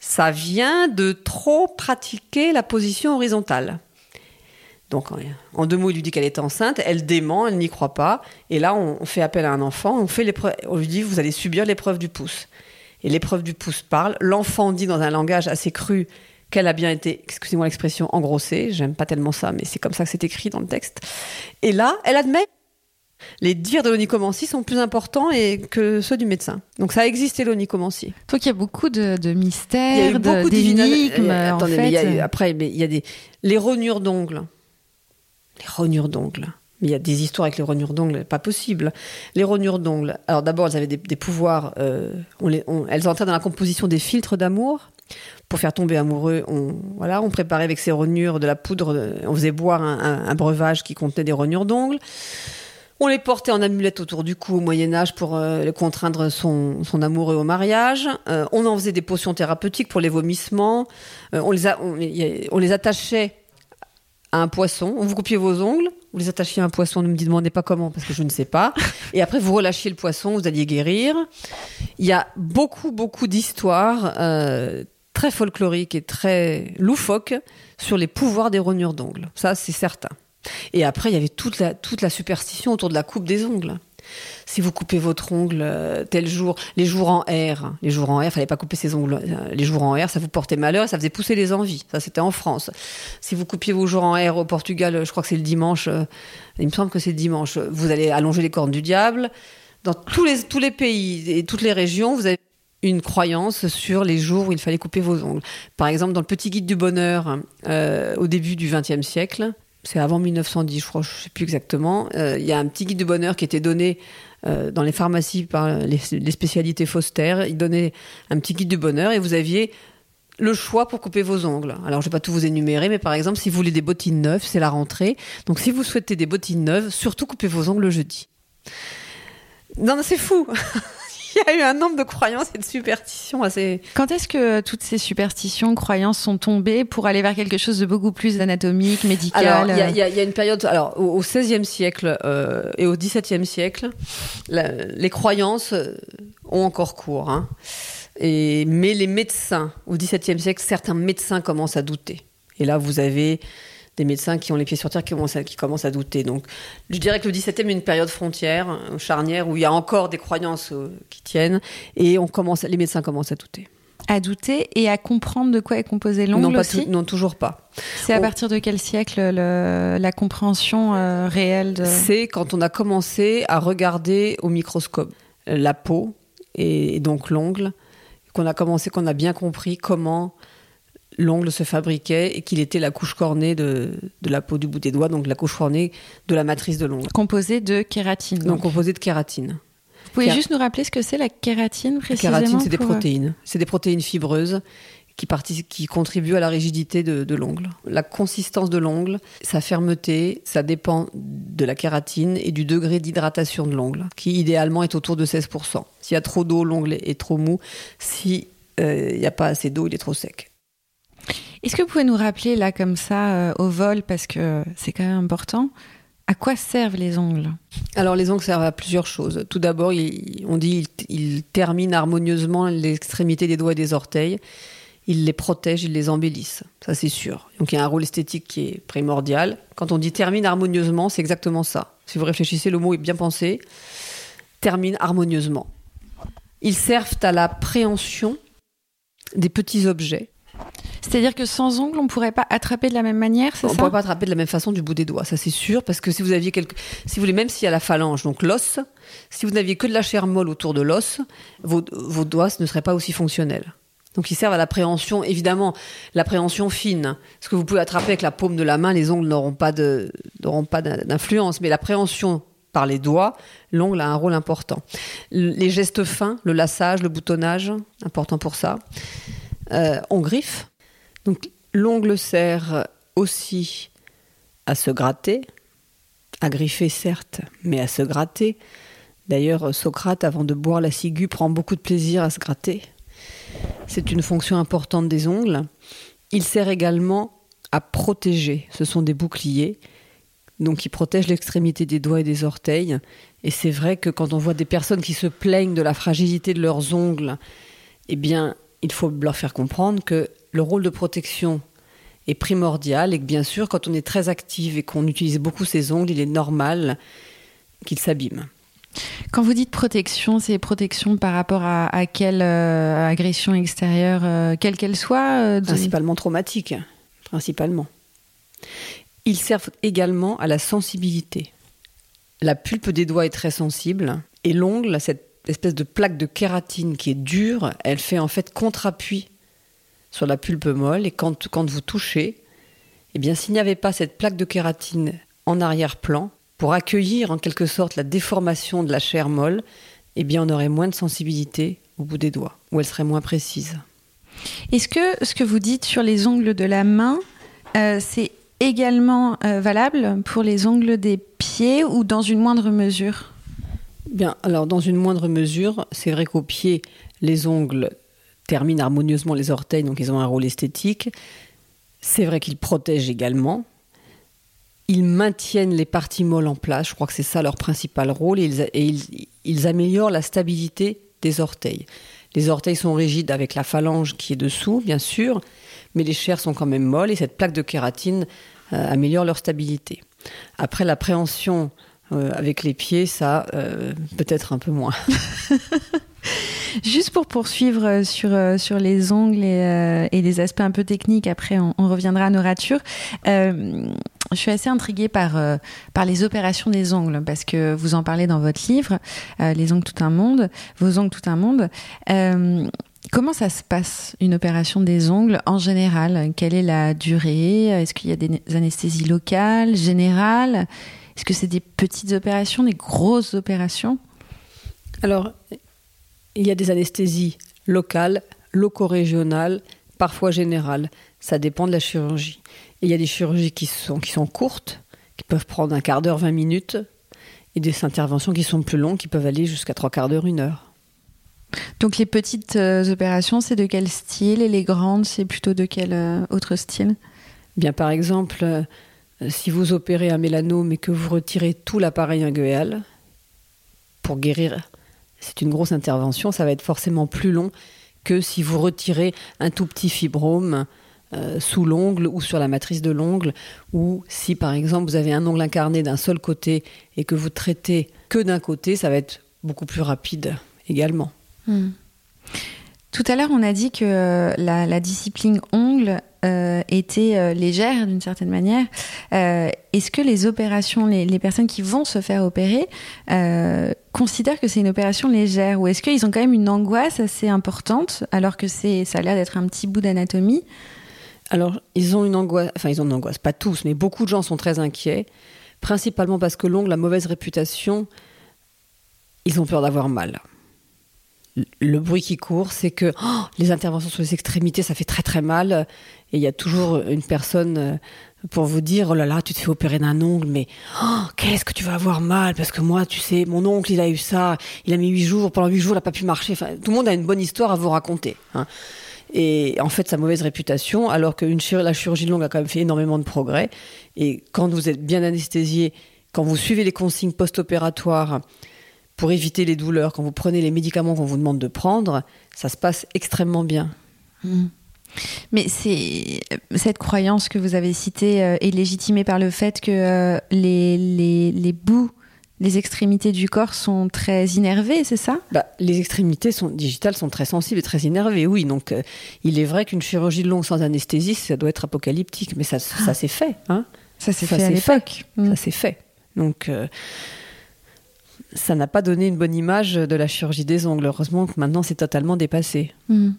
ça vient de trop pratiquer la position horizontale. Donc, en- deux mots, il lui dit qu'elle est enceinte, elle dément, elle n'y croit pas. Et là, on, fait appel à un enfant, on, fait on lui dit, vous allez subir l'épreuve du pouce. Et l'épreuve du pouce parle. L'enfant dit dans un langage assez cru qu'elle a bien été, excusez-moi l'expression, engrossée. J'aime pas tellement ça, mais c'est comme ça que c'est écrit dans le texte. Et là, elle admet. Les dires de l'onychomancie sont plus importants et que ceux du médecin. Donc ça a existé l'onychomancie. Donc il y a beaucoup de, de mystères, d'énigmes. En Attendez, mais il y a après, mais il y a des les rognures d'ongles. Les rognures d'ongles. Il y a des histoires avec les rognures d'ongles, pas possible. Les rognures d'ongles. Alors d'abord, elles avaient des, pouvoirs. euh, on les, on- elles entraient dans la composition des filtres d'amour. Pour faire tomber amoureux, on, voilà, on préparait avec ces rognures de la poudre. On faisait boire un, breuvage qui contenait des rognures d'ongles. On les portait en amulette autour du cou au Moyen Âge pour euh, contraindre son, amoureux au mariage. Euh, on en faisait des potions thérapeutiques pour les vomissements. On, les on les attachait à un poisson. On vous coupiez vos ongles, vous les attachiez à un poisson. Ne me demandez pas comment parce que je ne sais pas. <laughs> Et après vous relâchiez le poisson, vous alliez guérir. Il y a beaucoup beaucoup d'histoires euh, très folkloriques et très loufoques sur les pouvoirs des rognures d'ongles. Ça c'est certain. Et après, il y avait toute la, toute la superstition autour de la coupe des ongles. Si vous coupez votre ongle euh, tel jour, les jours en R, les jours en R, fallait pas couper ses ongles. euh, Les jours en R, ça vous portait malheur ça faisait pousser les envies. Ça, c'était en France. Si vous coupiez vos jours en R au Portugal, euh, je crois que c'est le dimanche, il me semble que c'est le dimanche, vous allez allonger les cornes du diable. Dans tous les, tous les pays et toutes les régions, vous avez une croyance sur les jours où il fallait couper vos ongles. Par exemple, dans le Petit Guide du Bonheur, au début du XXe siècle, c'est avant 1910, je crois, je sais plus exactement, euh, il y a un petit guide du bonheur qui était donné euh, dans les pharmacies par les, spécialités Foster. Il donnait un petit guide du bonheur et vous aviez le choix pour couper vos ongles. Alors, je vais pas tout vous énumérer, mais par exemple, si vous voulez des bottines neuves, c'est la rentrée. Donc, si vous souhaitez des bottines neuves, surtout coupez vos ongles le jeudi. Non, c'est fou. <laughs> <laughs> Il y a eu un nombre de croyances et de superstitions assez. Quand est-ce que toutes ces superstitions, croyances sont tombées pour aller vers quelque chose de beaucoup plus anatomique, médical Alors, il y, a- y y une période. Alors, au XVIe siècle euh, et au XVIIe siècle, la- les croyances euh, ont encore cours. hein. Et, mais les médecins, au XVIIe siècle, certains médecins commencent à douter. Et là, vous avez des médecins qui ont les pieds sur terre qui commencent à, qui commencent à douter. Donc, je dirais que le XVIIe est une période frontière, euh, charnière, où il y a encore des croyances euh, qui tiennent, et on commence, les médecins commencent à douter. À douter et à comprendre de quoi est composé l'ongle Non, pas aussi non, toujours pas. C'est à on- partir de quel siècle le- la compréhension euh, réelle de... C'est quand on a commencé à regarder au microscope la peau et donc l'ongle, qu'on a commencé, qu'on a bien compris comment l'ongle se fabriquait et qu'il était la couche cornée de, de la peau du bout des doigts, donc la couche cornée de la matrice de l'ongle. Composé de kératine. Donc donc. composée de kératine. Vous pouvez juste nous rappeler ce que c'est la kératine La précisément kératine, c'est des euh, protéines. C'est des protéines fibreuses qui, participent- qui contribuent à la rigidité de, de l'ongle. La consistance de l'ongle, sa fermeté, ça dépend de la kératine et du degré d'hydratation de l'ongle, qui idéalement est autour de 16%. S'il y a trop d'eau, l'ongle est trop mou. S'il n'y a pas assez d'eau, il est trop sec. Est-ce que vous pouvez nous rappeler là comme ça euh, au vol, parce que c'est quand même important, À quoi servent les ongles? Alors les ongles servent à plusieurs choses. Tout d'abord, on dit qu'ils terminent harmonieusement l'extrémité des doigts et des orteils. Ils les protègent, ils les embellissent. Ça c'est sûr. Donc il y a un rôle esthétique qui est primordial. Quand on dit termine harmonieusement, c'est exactement ça. Si vous réfléchissez, le mot est bien pensé. Termine harmonieusement. Ils servent à la préhension des petits objets c'est-à-dire que sans ongles, on ne pourrait pas attraper de la même manière, c'est ça On ne pourrait pas attraper de la même façon du bout des doigts, ça c'est sûr, parce que si vous aviez quelque, si vous voulez, même s'il y a la phalange, donc l'os, si vous n'aviez que de la chair molle autour de l'os, vos, doigts ne seraient pas aussi fonctionnels. Donc ils servent à l'appréhension, évidemment, l'appréhension fine. Ce que vous pouvez attraper avec la paume de la main, les ongles n'auront pas de, n'auront pas d'influence, mais l'appréhension par les doigts, l'ongle a un rôle important. Les gestes fins, le lassage, le boutonnage, important pour ça. Euh, on griffe, donc l'ongle sert aussi à se gratter, à griffer certes, mais à se gratter. D'ailleurs, Socrate, avant de boire la ciguë, prend beaucoup de plaisir à se gratter. C'est une fonction importante des ongles. Il sert également à protéger. Ce sont des boucliers, donc ils protègent l'extrémité des doigts et des orteils. Et c'est vrai que quand on voit des personnes qui se plaignent de la fragilité de leurs ongles, eh bien, il faut leur faire comprendre que le rôle de protection est primordial et que bien sûr, quand on est très active et qu'on utilise beaucoup ses ongles, il est normal qu'ils s'abîment. Quand vous dites protection, c'est protection par rapport à, quelle euh, agression extérieure, euh, quelle qu'elle soit euh, Principalement traumatique, principalement. Ils servent également à la sensibilité. La pulpe des doigts est très sensible et l'ongle, cette espèce de plaque de kératine qui est dure, elle fait en fait contre-appui sur la pulpe molle et quand, quand vous touchez, eh bien s'il n'y avait pas cette plaque de kératine en arrière-plan pour accueillir en quelque sorte la déformation de la chair molle, eh bien on aurait moins de sensibilité au bout des doigts ou elle serait moins précise. Est-ce que ce que vous dites sur les ongles de la main, euh, c'est également euh, valable pour les ongles des pieds ou dans une moindre mesure? Bien, alors dans une moindre mesure, c'est vrai qu'au pied, les ongles terminent harmonieusement les orteils, donc ils ont un rôle esthétique. C'est vrai qu'ils protègent également. Ils maintiennent les parties molles en place, je crois que c'est ça leur principal rôle, et ils, améliorent la stabilité des orteils. Les orteils sont rigides avec la phalange qui est dessous, bien sûr, mais les chairs sont quand même molles et cette plaque de kératine euh, améliore leur stabilité. Après l'appréhension euh, avec les pieds, ça, euh, peut-être un peu moins. <laughs> Juste pour poursuivre euh, sur, sur les ongles et, les aspects un peu techniques, après on, reviendra à nos ratures. je suis assez intriguée par, par les opérations des ongles, parce que vous en parlez dans votre livre, Les ongles tout un monde, vos ongles tout un monde. Comment ça se passe, une opération des ongles en général? Quelle est la durée? Est-ce qu'il y a des anesthésies locales, générales? Est-ce que c'est des petites opérations, des grosses opérations? Alors, il y a des anesthésies locales, loco-régionales, parfois générales. Ça dépend de la chirurgie. il y a des chirurgies qui sont, qui sont courtes, qui peuvent prendre un quart d'heure, 20 minutes, et des interventions qui sont plus longues, qui peuvent aller jusqu'à trois quarts d'heure, une heure. Donc les petites euh, opérations, c'est de quel style? Et les grandes, c'est plutôt de quel euh, autre style? Bien, par exemple, euh, si vous opérez un mélanome et que vous retirez tout l'appareil inguéal, pour guérir, c'est une grosse intervention, ça va être forcément plus long que si vous retirez un tout petit fibrome euh, sous l'ongle ou sur la matrice de l'ongle, ou si par exemple vous avez un ongle incarné d'un seul côté et que vous traitez que d'un côté, ça va être beaucoup plus rapide également. Hmm. Tout à l'heure, on a dit que euh, la, discipline ongle euh, était euh, légère d'une certaine manière. Est-ce que les opérations, les, personnes qui vont se faire opérer, considèrent que c'est une opération légère ou est-ce qu'ils ont quand même une angoisse assez importante alors que c'est, ça a l'air d'être un petit bout d'anatomie? Alors, ils ont une angoisse, enfin, ils ont une angoisse, pas tous, mais beaucoup de gens sont très inquiets, principalement parce que l'ongle a mauvaise réputation, ils ont peur d'avoir mal le bruit qui court, c'est que oh, les interventions sur les extrémités, ça fait très très mal. Et il y a toujours une personne euh, pour vous dire, oh là là, tu te fais opérer d'un ongle, mais oh, qu'est-ce que tu vas avoir mal? Parce que moi, tu sais, mon oncle, il a eu ça, il a mis huit jours, pendant huit jours, il n'a pas pu marcher. Enfin, tout le monde a une bonne histoire à vous raconter. Hein. Et en fait, sa mauvaise réputation, alors que la chirurgie de l'ongle a quand même fait énormément de progrès. Et quand vous êtes bien anesthésié quand vous suivez les consignes post-opératoires pour éviter les douleurs, quand vous prenez les médicaments qu'on vous demande de prendre, ça se passe extrêmement bien. Hmm. Mais c'est cette croyance que vous avez citée euh, est légitimée par le fait que euh, les, les, les, bouts, les extrémités du corps sont très innervées, c'est ça? Bah, Les extrémités sont, digitales sont très sensibles et très innervées, oui. Donc euh, il est vrai qu'une chirurgie longue sans anesthésie, ça doit être apocalyptique, mais ça, ça ah. s'est fait. Hein ça s'est fait à l'époque. Ça s'est fait. Donc ça n'a pas donné une bonne image de la chirurgie des ongles. Heureusement que maintenant c'est totalement dépassé. Hmm.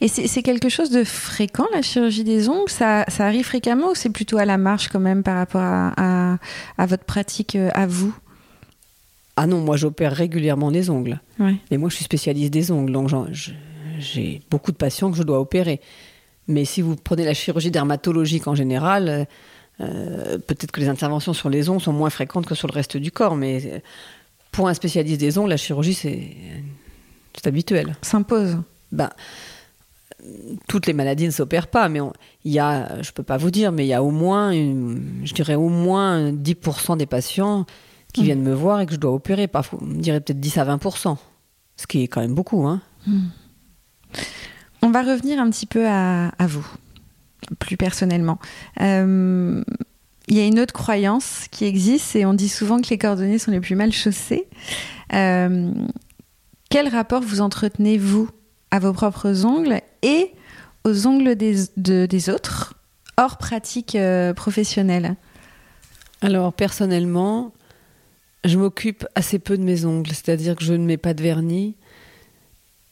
Et c'est quelque chose de fréquent, la chirurgie des ongles? Ça, arrive fréquemment ou c'est plutôt à la marche quand même par rapport à, votre pratique euh, à vous? Ah non, moi j'opère régulièrement les ongles. Mais moi je suis spécialiste des ongles, donc j'ai beaucoup de patients que je dois opérer. Mais si vous prenez la chirurgie dermatologique en général, euh, peut-être que les interventions sur les ongles sont moins fréquentes que sur le reste du corps, mais pour un spécialiste des ongles, la chirurgie c'est habituel. S'impose. Ben, toutes les maladies ne s'opèrent pas, mais il y a, je peux pas vous dire, mais il y a au moins, je dirais au moins 10% des patients qui hmm. viennent me voir et que je dois opérer. Parfois, on dirait peut-être 10 à 20%, ce qui est quand même beaucoup. Hein. Hmm. On va revenir un petit peu à, vous, plus personnellement. Euh, il y a une autre croyance qui existe et on dit souvent que les cordonniers sont les plus mal chaussés. Euh, quel rapport vous entretenez, vous, à vos propres ongles et aux ongles des, autres, hors pratique euh, professionnelle? Alors, personnellement, je m'occupe assez peu de mes ongles, c'est-à-dire que je ne mets pas de vernis.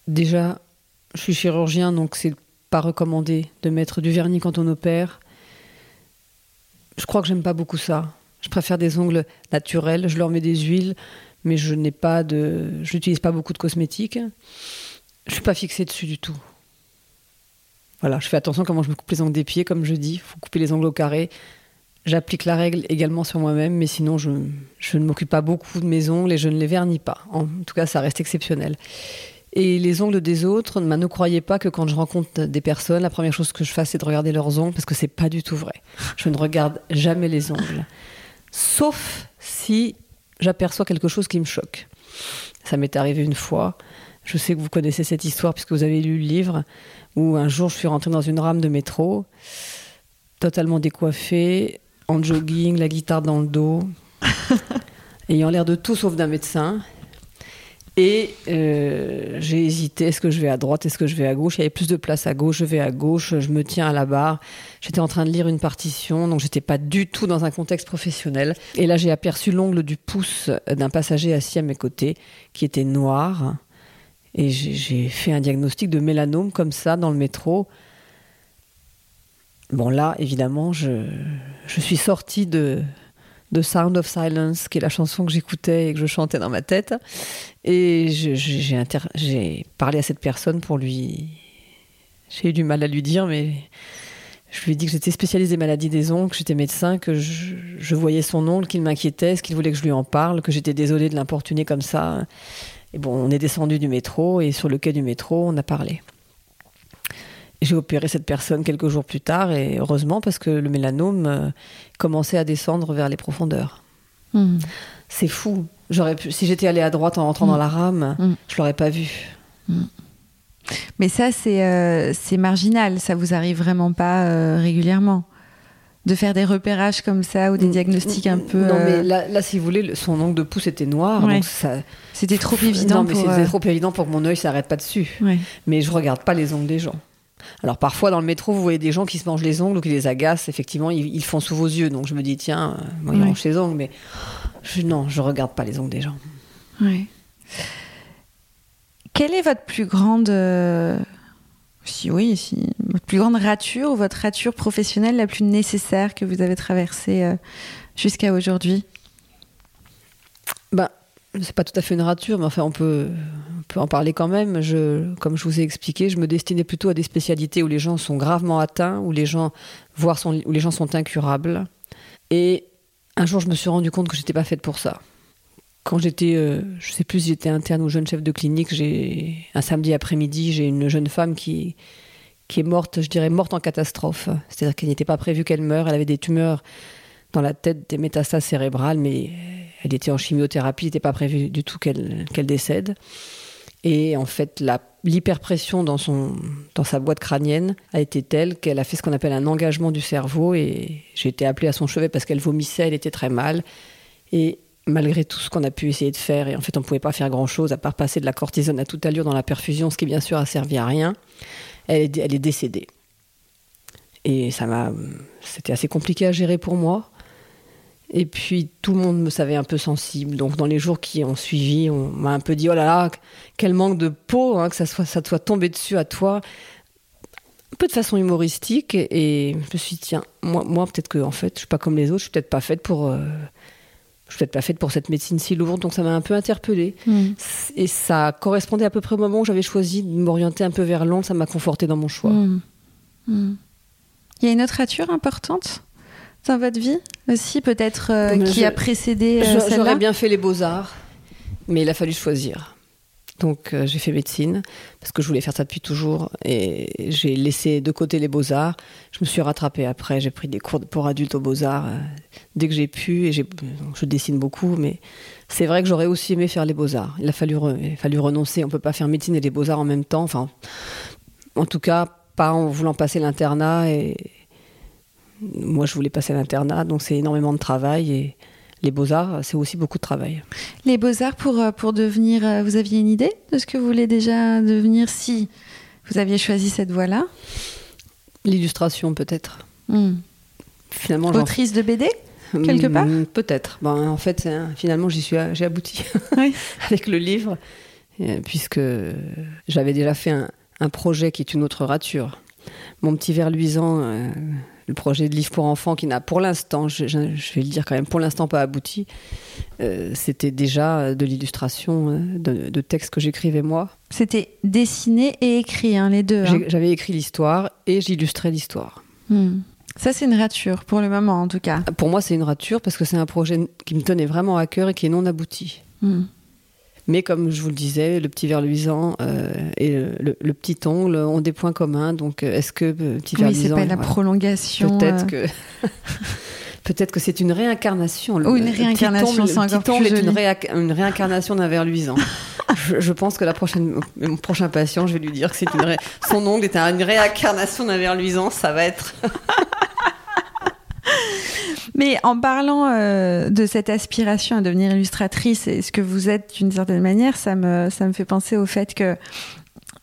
Déjà, je suis chirurgien, donc c'est pas recommandé de mettre du vernis quand on opère. Je crois que j'aime pas beaucoup ça. Je préfère des ongles naturels, je leur mets des huiles, mais je n'ai pas de, je n'utilise pas beaucoup de cosmétiques. Je suis pas fixée dessus du tout. Voilà, je fais attention comment je me coupe les ongles des pieds, comme je dis, il faut couper les ongles au carré. J'applique la règle également sur moi-même, mais sinon je, je ne m'occupe pas beaucoup de mes ongles et je ne les vernis pas. En tout cas, ça reste exceptionnel. Et les ongles des autres, ne croyez pas que quand je rencontre des personnes, la première chose que je fasse, c'est de regarder leurs ongles, parce que c'est pas du tout vrai. Je ne regarde jamais les ongles. Sauf si j'aperçois quelque chose qui me choque. Ça m'est arrivé une fois. Je sais que vous connaissez cette histoire puisque vous avez lu le livre, où un jour je suis rentrée dans une rame de métro, totalement décoiffée, en jogging, la guitare dans le dos, <laughs> ayant l'air de tout sauf d'un médecin. Et euh, j'ai hésité, est-ce que je vais à droite, est-ce que je vais à gauche? Il y avait plus de place à gauche, je vais à gauche, je me tiens à la barre. J'étais en train de lire une partition, donc j'étais pas du tout dans un contexte professionnel. Et là, j'ai aperçu l'ongle du pouce d'un passager assis à mes côtés, qui était noir. Et j'ai fait un diagnostic de mélanome comme ça dans le métro. Bon là, évidemment, je, je suis sortie de, de Sound of Silence, qui est la chanson que j'écoutais et que je chantais dans ma tête. Et j'ai parlé à cette personne pour lui... J'ai eu du mal à lui dire, mais je lui ai dit que j'étais spécialisée maladies des ongles, que j'étais médecin, que je, voyais son ongle, qu'il m'inquiétait, qu'il voulait que je lui en parle, que j'étais désolée de l'importuner comme ça. Et bon, on est descendu du métro et sur le quai du métro, on a parlé. J'ai opéré cette personne quelques jours plus tard et heureusement parce que le mélanome euh, commençait à descendre vers les profondeurs. Hmm. C'est fou. J'aurais pu, si j'étais allée à droite en rentrant dans hmm. la rame, je hmm. je l'aurais pas vu. Mais ça, euh, c'est marginal. Ça vous arrive vraiment pas euh, régulièrement de faire des repérages comme ça ou des diagnostics un peu. Non, mais là, si vous voulez, son ongle de pouce était noir, C'était trop évident. Non, mais c'était trop évident pour que mon œil s'arrête pas dessus. Mais je regarde pas les ongles des gens. Alors parfois dans le métro, vous voyez des gens qui se mangent les ongles ou qui les agacent. Effectivement, ils, font sous vos yeux. Donc je me dis tiens, euh, moi, ils mangent les ongles, mais je, non, je regarde pas les ongles des gens. Oui. Quelle est votre plus grande, euh, si oui, si votre plus grande rature ou votre rature professionnelle la plus nécessaire que vous avez traversée euh, jusqu'à aujourd'hui? Ben, c'est pas tout à fait une rature, mais enfin on peut peut en parler quand même. Comme je vous ai expliqué, je me destinais plutôt à des spécialités où les gens sont gravement atteints, où les gens, voire sont, où les gens sont incurables. Et un jour, je me suis rendu compte que j'étais pas faite pour ça. Quand j'étais, euh, je sais plus si j'étais interne ou jeune chef de clinique, un samedi après-midi, j'ai une jeune femme qui est morte, je dirais morte en catastrophe. C'est-à-dire qu'elle n'était pas prévue qu'elle meure. Elle avait des tumeurs dans la tête des métastases cérébrales, mais elle était en chimiothérapie, il n'était pas prévu du tout qu'elle décède. Et en fait, l'hyperpression dans, dans sa boîte crânienne a été telle qu'elle a fait ce qu'on appelle un engagement du cerveau. Et j'ai été appelée à son chevet parce qu'elle vomissait, elle était très mal. Et malgré tout ce qu'on a pu essayer de faire, et en fait on ne pouvait pas faire grand-chose à part passer de la cortisone à toute allure dans la perfusion, ce qui bien sûr a servi à rien, elle est, elle est décédée. Et ça m'a, c'était assez compliqué à gérer pour moi. Et puis tout le monde me savait un peu sensible. Donc dans les jours qui ont suivi, on m'a un peu dit oh là là, quel manque de peau, hein, que ça soit ça te soit tombé dessus à toi. Un peu de façon humoristique. Et, je me suis dit tiens, moi, moi peut-être que en fait, je suis pas comme les autres, je suis peut-être pas faite pour. Euh, je suis peut-être pas faite pour cette médecine si lourde, donc ça m'a un peu interpellée. Mm. Et ça correspondait à peu près au moment où j'avais choisi de m'orienter un peu vers Londres, ça m'a conforté dans mon choix. Mm. Mm. Il y a une autre rature importante dans votre vie? Aussi, peut-être, euh, qui a précédé euh, J'aurais bien fait les beaux-arts, mais il a fallu choisir. Donc euh, j'ai fait médecine parce que je voulais faire ça depuis toujours et j'ai laissé de côté les beaux-arts. Je me suis rattrapée après, j'ai pris des cours pour adultes aux beaux-arts dès que j'ai pu et je dessine beaucoup, mais c'est vrai que j'aurais aussi aimé faire les beaux-arts. Il a fallu, il a fallu renoncer, on peut pas faire médecine et les beaux-arts en même temps. Enfin, en tout cas, pas en voulant passer l'internat et, moi, je voulais passer à l'internat, donc c'est énormément de travail et les beaux-arts, c'est aussi beaucoup de travail. Les beaux-arts, pour, euh, pour devenir, euh, vous aviez une idée de ce que vous voulez déjà devenir si vous aviez choisi cette voie-là? L'illustration, peut-être. Hmm. Finalement, Autrice de BD quelque part? hmm, Peut-être. Ben, en fait, finalement, j'y suis, j'ai abouti <laughs> avec le livre, euh, puisque j'avais déjà fait un, un, projet qui est une autre rature. Mon petit verre luisant, le projet de livre pour enfants qui n'a pour l'instant, je, vais le dire quand même, pour l'instant pas abouti. Euh, c'était déjà de l'illustration euh, de, textes que j'écrivais moi. C'était dessiné et écrit, hein, les deux. Hein. J'avais écrit l'histoire et j'illustrais l'histoire. Hmm. Ça, c'est une rature, pour le moment en tout cas. Pour moi, c'est une rature parce que c'est un projet qui me tenait vraiment à cœur et qui est non abouti. Hmm. Mais comme je vous le disais, le petit verre luisant euh, et le, petit ongle ont des points communs. Donc, euh, est-ce que euh, petit oui, luisant, c'est pas la prolongation. Peut-être que. <laughs> Peut-être que c'est une réincarnation. Ou une réincarnation, c'est encore plus est une, une, réincarnation d'un verre luisant. <laughs> je, pense que la prochaine, mon prochain patient, je vais lui dire que c'est une son ongle est une réincarnation d'un verre luisant. Ça va être. <laughs> Mais en parlant euh, de cette aspiration à devenir illustratrice et ce que vous êtes d'une certaine manière, ça me, ça me fait penser au fait que,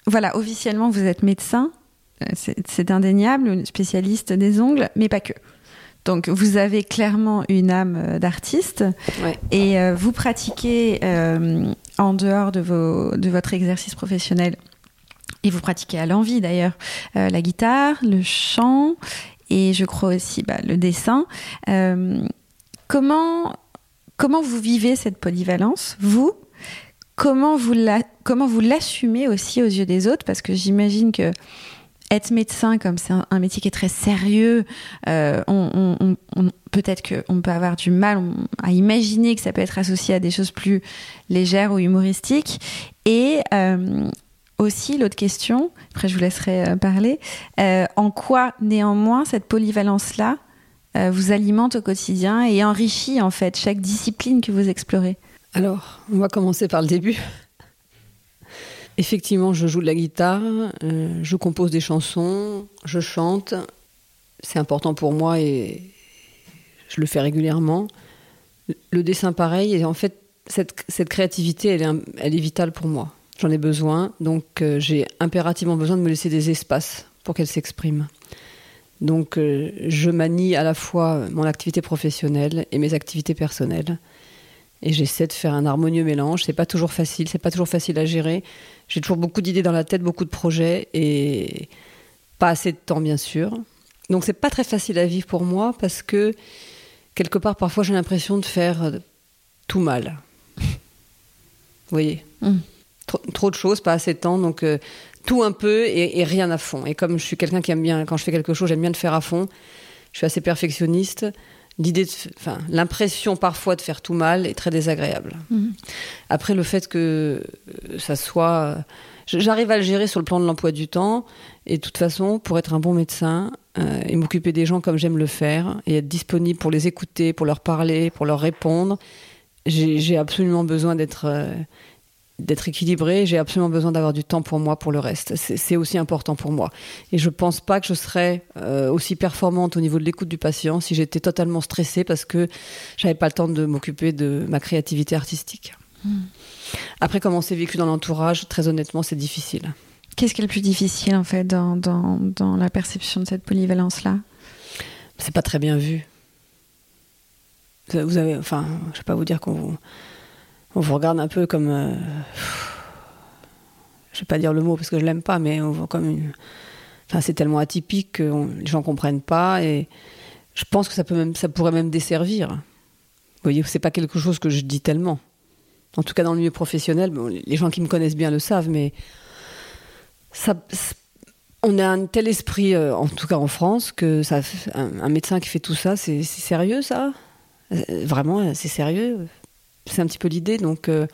voilà, officiellement, vous êtes médecin, euh, c'est indéniable, spécialiste des ongles, mais pas que. Donc, vous avez clairement une âme euh, d'artiste. Et vous pratiquez en dehors de, vos, de votre exercice professionnel et vous pratiquez à l'envie d'ailleurs la guitare, le chant et je crois aussi bah, le dessin. Euh, comment, comment vous vivez cette polyvalence, vous? Comment vous, l'assumez aussi aux yeux des autres? Parce que j'imagine que être médecin, comme c'est un, métier qui est très sérieux, euh, on, peut-être qu'on peut avoir du mal à imaginer que ça peut être associé à des choses plus légères ou humoristiques. Et euh, aussi, l'autre question, après je vous laisserai euh, parler, euh, en quoi néanmoins cette polyvalence-là euh, vous alimente au quotidien et enrichit en fait chaque discipline que vous explorez? Alors, on va commencer par le début. Effectivement, je joue de la guitare, je compose des chansons, je chante. C'est important pour moi et je le fais régulièrement. Le dessin, pareil. Et en fait, cette, créativité, elle est vitale pour moi. J'en ai besoin, donc euh, j'ai impérativement besoin de me laisser des espaces pour qu'elle s'exprime. Donc euh, je manie à la fois mon activité professionnelle et mes activités personnelles. Et j'essaie de faire un harmonieux mélange. C'est pas toujours facile, c'est pas toujours facile à gérer. J'ai toujours beaucoup d'idées dans la tête, beaucoup de projets et pas assez de temps bien sûr. Donc c'est pas très facile à vivre pour moi parce que quelque part parfois j'ai l'impression de faire tout mal. Vous voyez? Mmh trop, de choses, pas assez de temps, donc euh, tout un peu et, rien à fond. Et comme je suis quelqu'un qui aime bien, quand je fais quelque chose, j'aime bien le faire à fond. Je suis assez perfectionniste. L'idée, enfin, l'impression parfois de faire tout mal est très désagréable. Mhm. Après, le fait que euh, ça soit, j'arrive à le gérer sur le plan de l'emploi du temps. Et de toute façon, pour être un bon médecin, euh, et m'occuper des gens comme j'aime le faire et être disponible pour les écouter, pour leur parler, pour leur répondre. J'ai absolument besoin d'être euh, d'être équilibré, j'ai absolument besoin d'avoir du temps pour moi, pour le reste. C'est aussi important pour moi. Et je pense pas que je serais euh, aussi performante au niveau de l'écoute du patient si j'étais totalement stressée parce que j'avais pas le temps de m'occuper de ma créativité artistique. Hmm. Après, comment c'est vécu dans l'entourage, très honnêtement, c'est difficile. Qu'est-ce qui est le plus difficile, en fait, dans, dans, dans la perception de cette polyvalence-là? C'est pas très bien vu. Vous avez, enfin, je vais pas vous dire qu'on vous on vous regarde un peu comme. Euh, je vais pas dire le mot parce que je l'aime pas, mais on voit comme une. Enfin, c'est tellement atypique que les gens comprennent pas et je pense que ça peut même, ça pourrait même desservir. Vous voyez, c'est pas quelque chose que je dis tellement. En tout cas, dans le milieu professionnel, les gens qui me connaissent bien le savent, mais ça, on a un tel esprit, euh, en tout cas en France, que ça, un, médecin qui fait tout ça, c'est sérieux ça? Euh, Vraiment, c'est sérieux? C'est un petit peu l'idée, donc vous euh,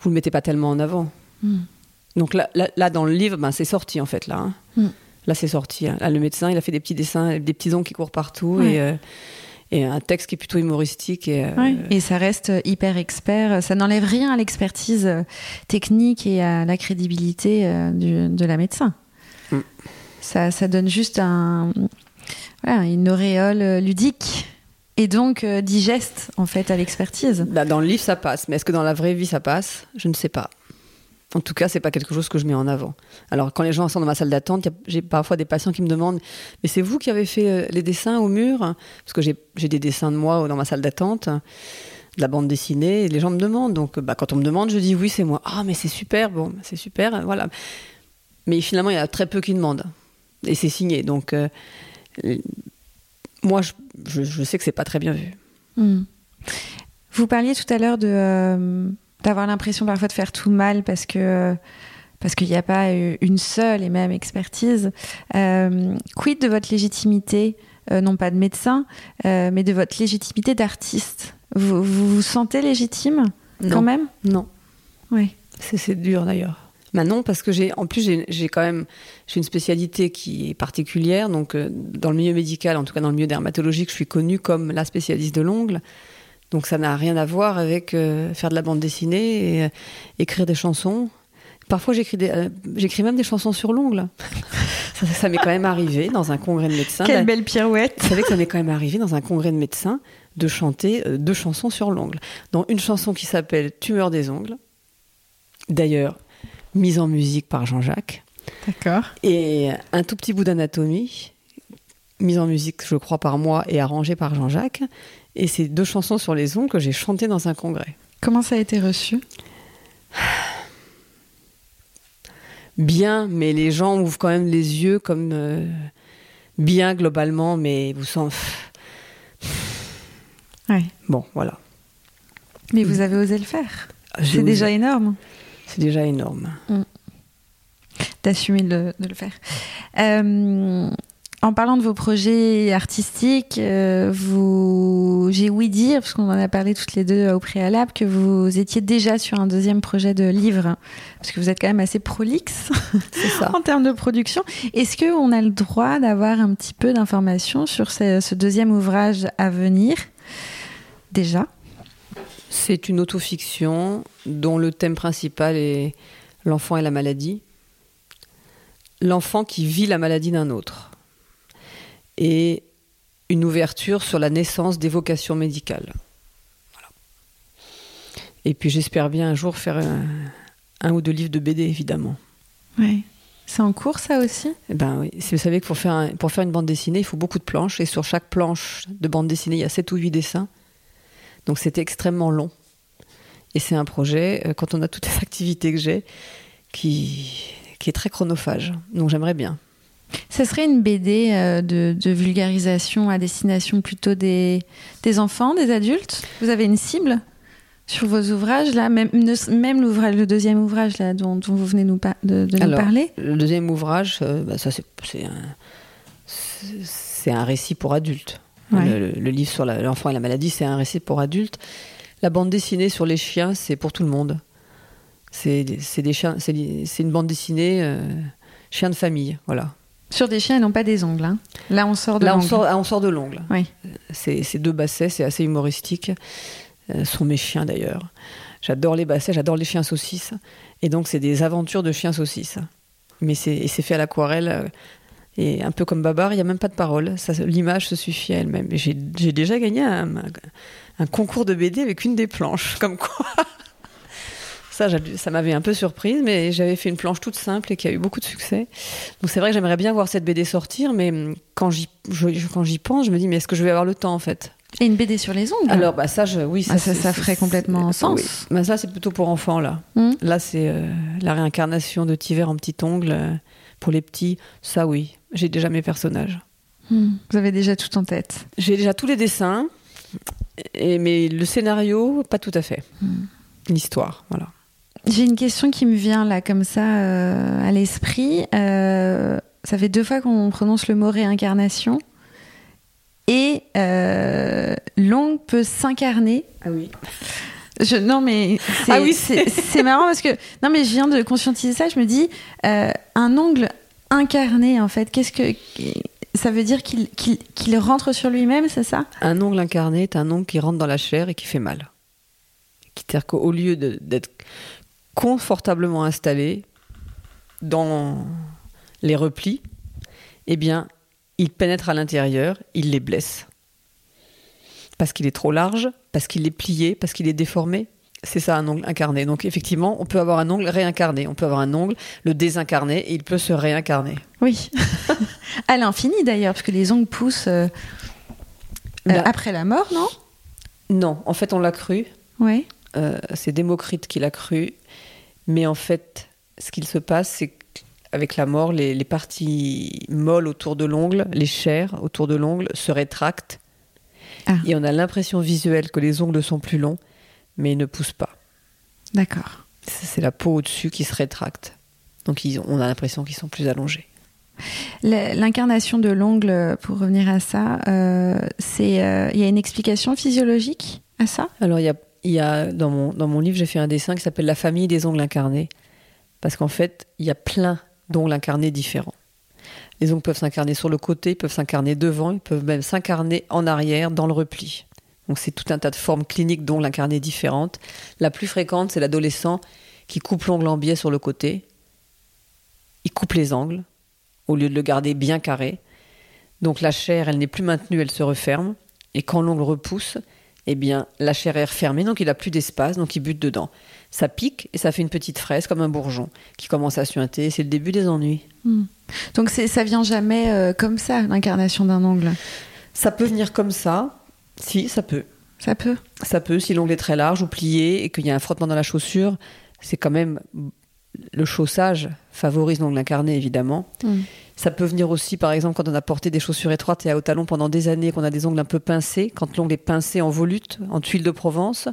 vous le mettez pas tellement en avant. Hmm. Donc là, là, dans le livre, ben, c'est sorti en fait là. Hein. Hmm. Là, c'est sorti. Hein. le médecin, il a fait des petits dessins, des petits ongles qui courent partout et, euh, et, un texte qui est plutôt humoristique. Et, euh, et ça reste hyper expert. Ça n'enlève rien à l'expertise technique et à la crédibilité de la médecin. Hmm. Ça, ça, donne juste un, une auréole ludique et donc euh, digeste en fait à l'expertise. Bah, dans le livre ça passe, mais est-ce que dans la vraie vie ça passe? Je ne sais pas. En tout cas, c'est pas quelque chose que je mets en avant. Alors, quand les gens sont dans ma salle d'attente, j'ai parfois des patients qui me demandent Mais c'est vous qui avez fait euh, les dessins au mur? Parce que j'ai des dessins de moi dans ma salle d'attente, de la bande dessinée, et les gens me demandent. Donc, bah, quand on me demande, je dis Oui, c'est moi. Ah, mais c'est super, bon, c'est super, voilà. Mais finalement, il y a très peu qui demandent. Et c'est signé. Donc, euh, moi, je, sais que c'est pas très bien vu. Hmm. Vous parliez tout à l'heure de euh, d'avoir l'impression parfois de faire tout mal parce que parce qu'il n'y a pas une seule et même expertise. Euh, quid de votre légitimité, euh, non pas de médecin, mais de votre légitimité d'artiste? Vous, vous, sentez légitime quand même? Non. Oui. C'est dur d'ailleurs. Bah non, parce que j'ai, en plus, j'ai quand même, j'ai une spécialité qui est particulière. Donc, euh, dans le milieu médical, en tout cas dans le milieu dermatologique, je suis connue comme la spécialiste de l'ongle. Donc, ça n'a rien à voir avec euh, faire de la bande dessinée et euh, écrire des chansons. Parfois, j'écris, j'écris même des chansons sur l'ongle. <laughs> ça, m'est quand même arrivé dans un congrès de médecins. Quelle belle pirouette Vous savez que ça m'est quand même arrivé dans un congrès de médecins de chanter deux chansons sur l'ongle. Dans une chanson qui s'appelle Tumeur des ongles. D'ailleurs, mise en musique par Jean-Jacques. D'accord. Et un tout petit bout d'anatomie, mise en musique, je crois, par moi et arrangée par Jean-Jacques. Et c'est deux chansons sur les ongles que j'ai chantées dans un congrès. Comment ça a été reçu? Bien, mais les gens ouvrent quand même les yeux comme euh, bien globalement, mais vous sentez. Ouais. Bon, voilà. Mais vous avez osé le faire. C'est déjà énorme c'est déjà énorme. Mm. D'assumer de, le faire. Euh, en parlant de vos projets artistiques, euh, vous, j'ai ouï dire, parce qu'on en a parlé toutes les deux au préalable, que vous étiez déjà sur un deuxième projet de livre, parce que vous êtes quand même assez prolixe <laughs> en termes de production. Est-ce qu'on a le droit d'avoir un petit peu d'informations sur ce, deuxième ouvrage à venir Déjà? C'est une autofiction dont le thème principal est l'enfant et la maladie. L'enfant qui vit la maladie d'un autre. Et une ouverture sur la naissance des vocations médicales. Et puis j'espère bien un jour faire un, ou deux livres de BD, évidemment. Oui. C'est en cours, ça aussi? Eh ben oui. Vous savez que pour faire, pour faire une bande dessinée, il faut beaucoup de planches. Et sur chaque planche de bande dessinée, il y a 7 ou 8 dessins. Donc c'était extrêmement long. Et c'est un projet, euh, quand on a toutes les activités que j'ai, qui, qui est très chronophage. Donc j'aimerais bien. Ce serait une BD euh, de, vulgarisation à destination plutôt des, des enfants, des adultes? Vous avez une cible sur vos ouvrages là? Même, même l'ouvrage, le deuxième ouvrage là, dont, vous venez nous de, nous parler? Le deuxième ouvrage, euh, bah, ça c'est, un, c'est un récit pour adultes. Le, livre sur l'enfant et la maladie, c'est un récit pour adultes. La bande dessinée sur les chiens, c'est pour tout le monde. C'est une bande dessinée euh, chien de famille, voilà. Sur des chiens et non pas des ongles. Hein. Là, on sort de Là, on l'ongle. sort, ah, on sort de l'ongle. Oui. C'est ces deux bassets, c'est assez humoristique. Euh, sont mes chiens d'ailleurs. J'adore les bassets, j'adore les chiens saucisses. Et donc, c'est des aventures de chiens saucisses. Mais c'est fait à l'aquarelle. Euh, Et un peu comme Babar, il n'y a même pas de parole. Ça, L'image se suffit à elle-même. J'ai déjà gagné un, un concours de BD avec une des planches. Comme quoi. <laughs> Ça, ça m'avait un peu surprise, mais j'avais fait une planche toute simple et qui a eu beaucoup de succès. Donc c'est vrai que j'aimerais bien voir cette BD sortir, mais quand j'y pense, je me dis, mais est-ce que je vais avoir le temps en fait? Et une BD sur les ongles? alors, bah ça, je, oui, Ah, ça- c'est- ça c'est- ferait complètement sens. oui. Bah, ça, c'est plutôt pour enfants, là. Hmm. Là, c'est euh, la réincarnation de Tiver en petit ongle. Pour les petits, ça, oui. J'ai déjà mes personnages. Hmm. Vous avez déjà tout en tête. J'ai déjà tous les dessins, et, mais le scénario, pas tout à fait. Hmm. L'histoire, voilà. J'ai une question qui me vient là comme ça euh, à l'esprit. Euh, ça fait deux fois qu'on prononce le mot réincarnation. Et euh, l'ongle peut s'incarner. Ah oui. Je, non mais c'est Ah oui. marrant parce que non mais je viens de conscientiser ça. Je me dis euh, un ongle incarné en fait. Qu'est-ce que ça veut dire qu'il rentre sur lui-même, c'est ça? Un ongle incarné est un ongle qui rentre dans la chair et qui fait mal. C'est-à-dire qu'au lieu d'être confortablement installé dans les replis, eh bien, il pénètre à l'intérieur, il les blesse. Parce qu'il est trop large, parce qu'il est plié, parce qu'il est déformé. C'est ça un ongle incarné. Donc effectivement, on peut avoir un ongle réincarné. On peut avoir un ongle, le désincarner, et il peut se réincarner. Oui. <laughs> à l'infini d'ailleurs, parce que les ongles poussent euh, euh, Là- après la mort, non? Non, en fait, on l'a cru. Oui. Euh, c'est Démocrite qui l'a cru. Mais en fait, ce qu'il se passe, c'est qu'avec la mort, les, les parties molles autour de l'ongle, les chairs autour de l'ongle, se rétractent. Ah. Et on a l'impression visuelle que les ongles sont plus longs, mais ils ne poussent pas. D'accord. C'est la peau au-dessus qui se rétracte. Donc ils ont- on a l'impression qu'ils sont plus allongés. L'incarnation de l'ongle, pour revenir à ça, euh, c'est euh, il y a une explication physiologique à ça? Alors, il y a, y a dans, mon, dans mon livre, j'ai fait un dessin qui s'appelle La famille des ongles incarnés. Parce qu'en fait, il y a plein d'ongles incarnés différents. Les ongles peuvent s'incarner sur le côté, ils peuvent s'incarner devant, ils peuvent même s'incarner en arrière, dans le repli. Donc, c'est tout un tas de formes cliniques d'ongles incarnés différentes. La plus fréquente, c'est l'adolescent qui coupe l'ongle en biais sur le côté. Il coupe les angles, au lieu de le garder bien carré. Donc, la chair, elle n'est plus maintenue, elle se referme. Et quand l'ongle repousse, eh bien, la chair est refermée, donc il n'a plus d'espace, donc il bute dedans. Ça pique et ça fait une petite fraise comme un bourgeon qui commence à suinter. C'est le début des ennuis. Donc c'est ça vient jamais euh, comme ça l'incarnation d'un ongle. Ça peut venir comme ça. Si, ça peut. Ça peut? Ça peut, si l'ongle est très large ou plié et qu'il y a un frottement dans la chaussure, c'est quand même. Le chaussage favorise l'ongle incarné, évidemment. Mm. Ça peut venir aussi, par exemple, quand on a porté des chaussures étroites et à haut talon pendant des années, qu'on a des ongles un peu pincés. Quand l'ongle est pincé en volute, en tuile de Provence,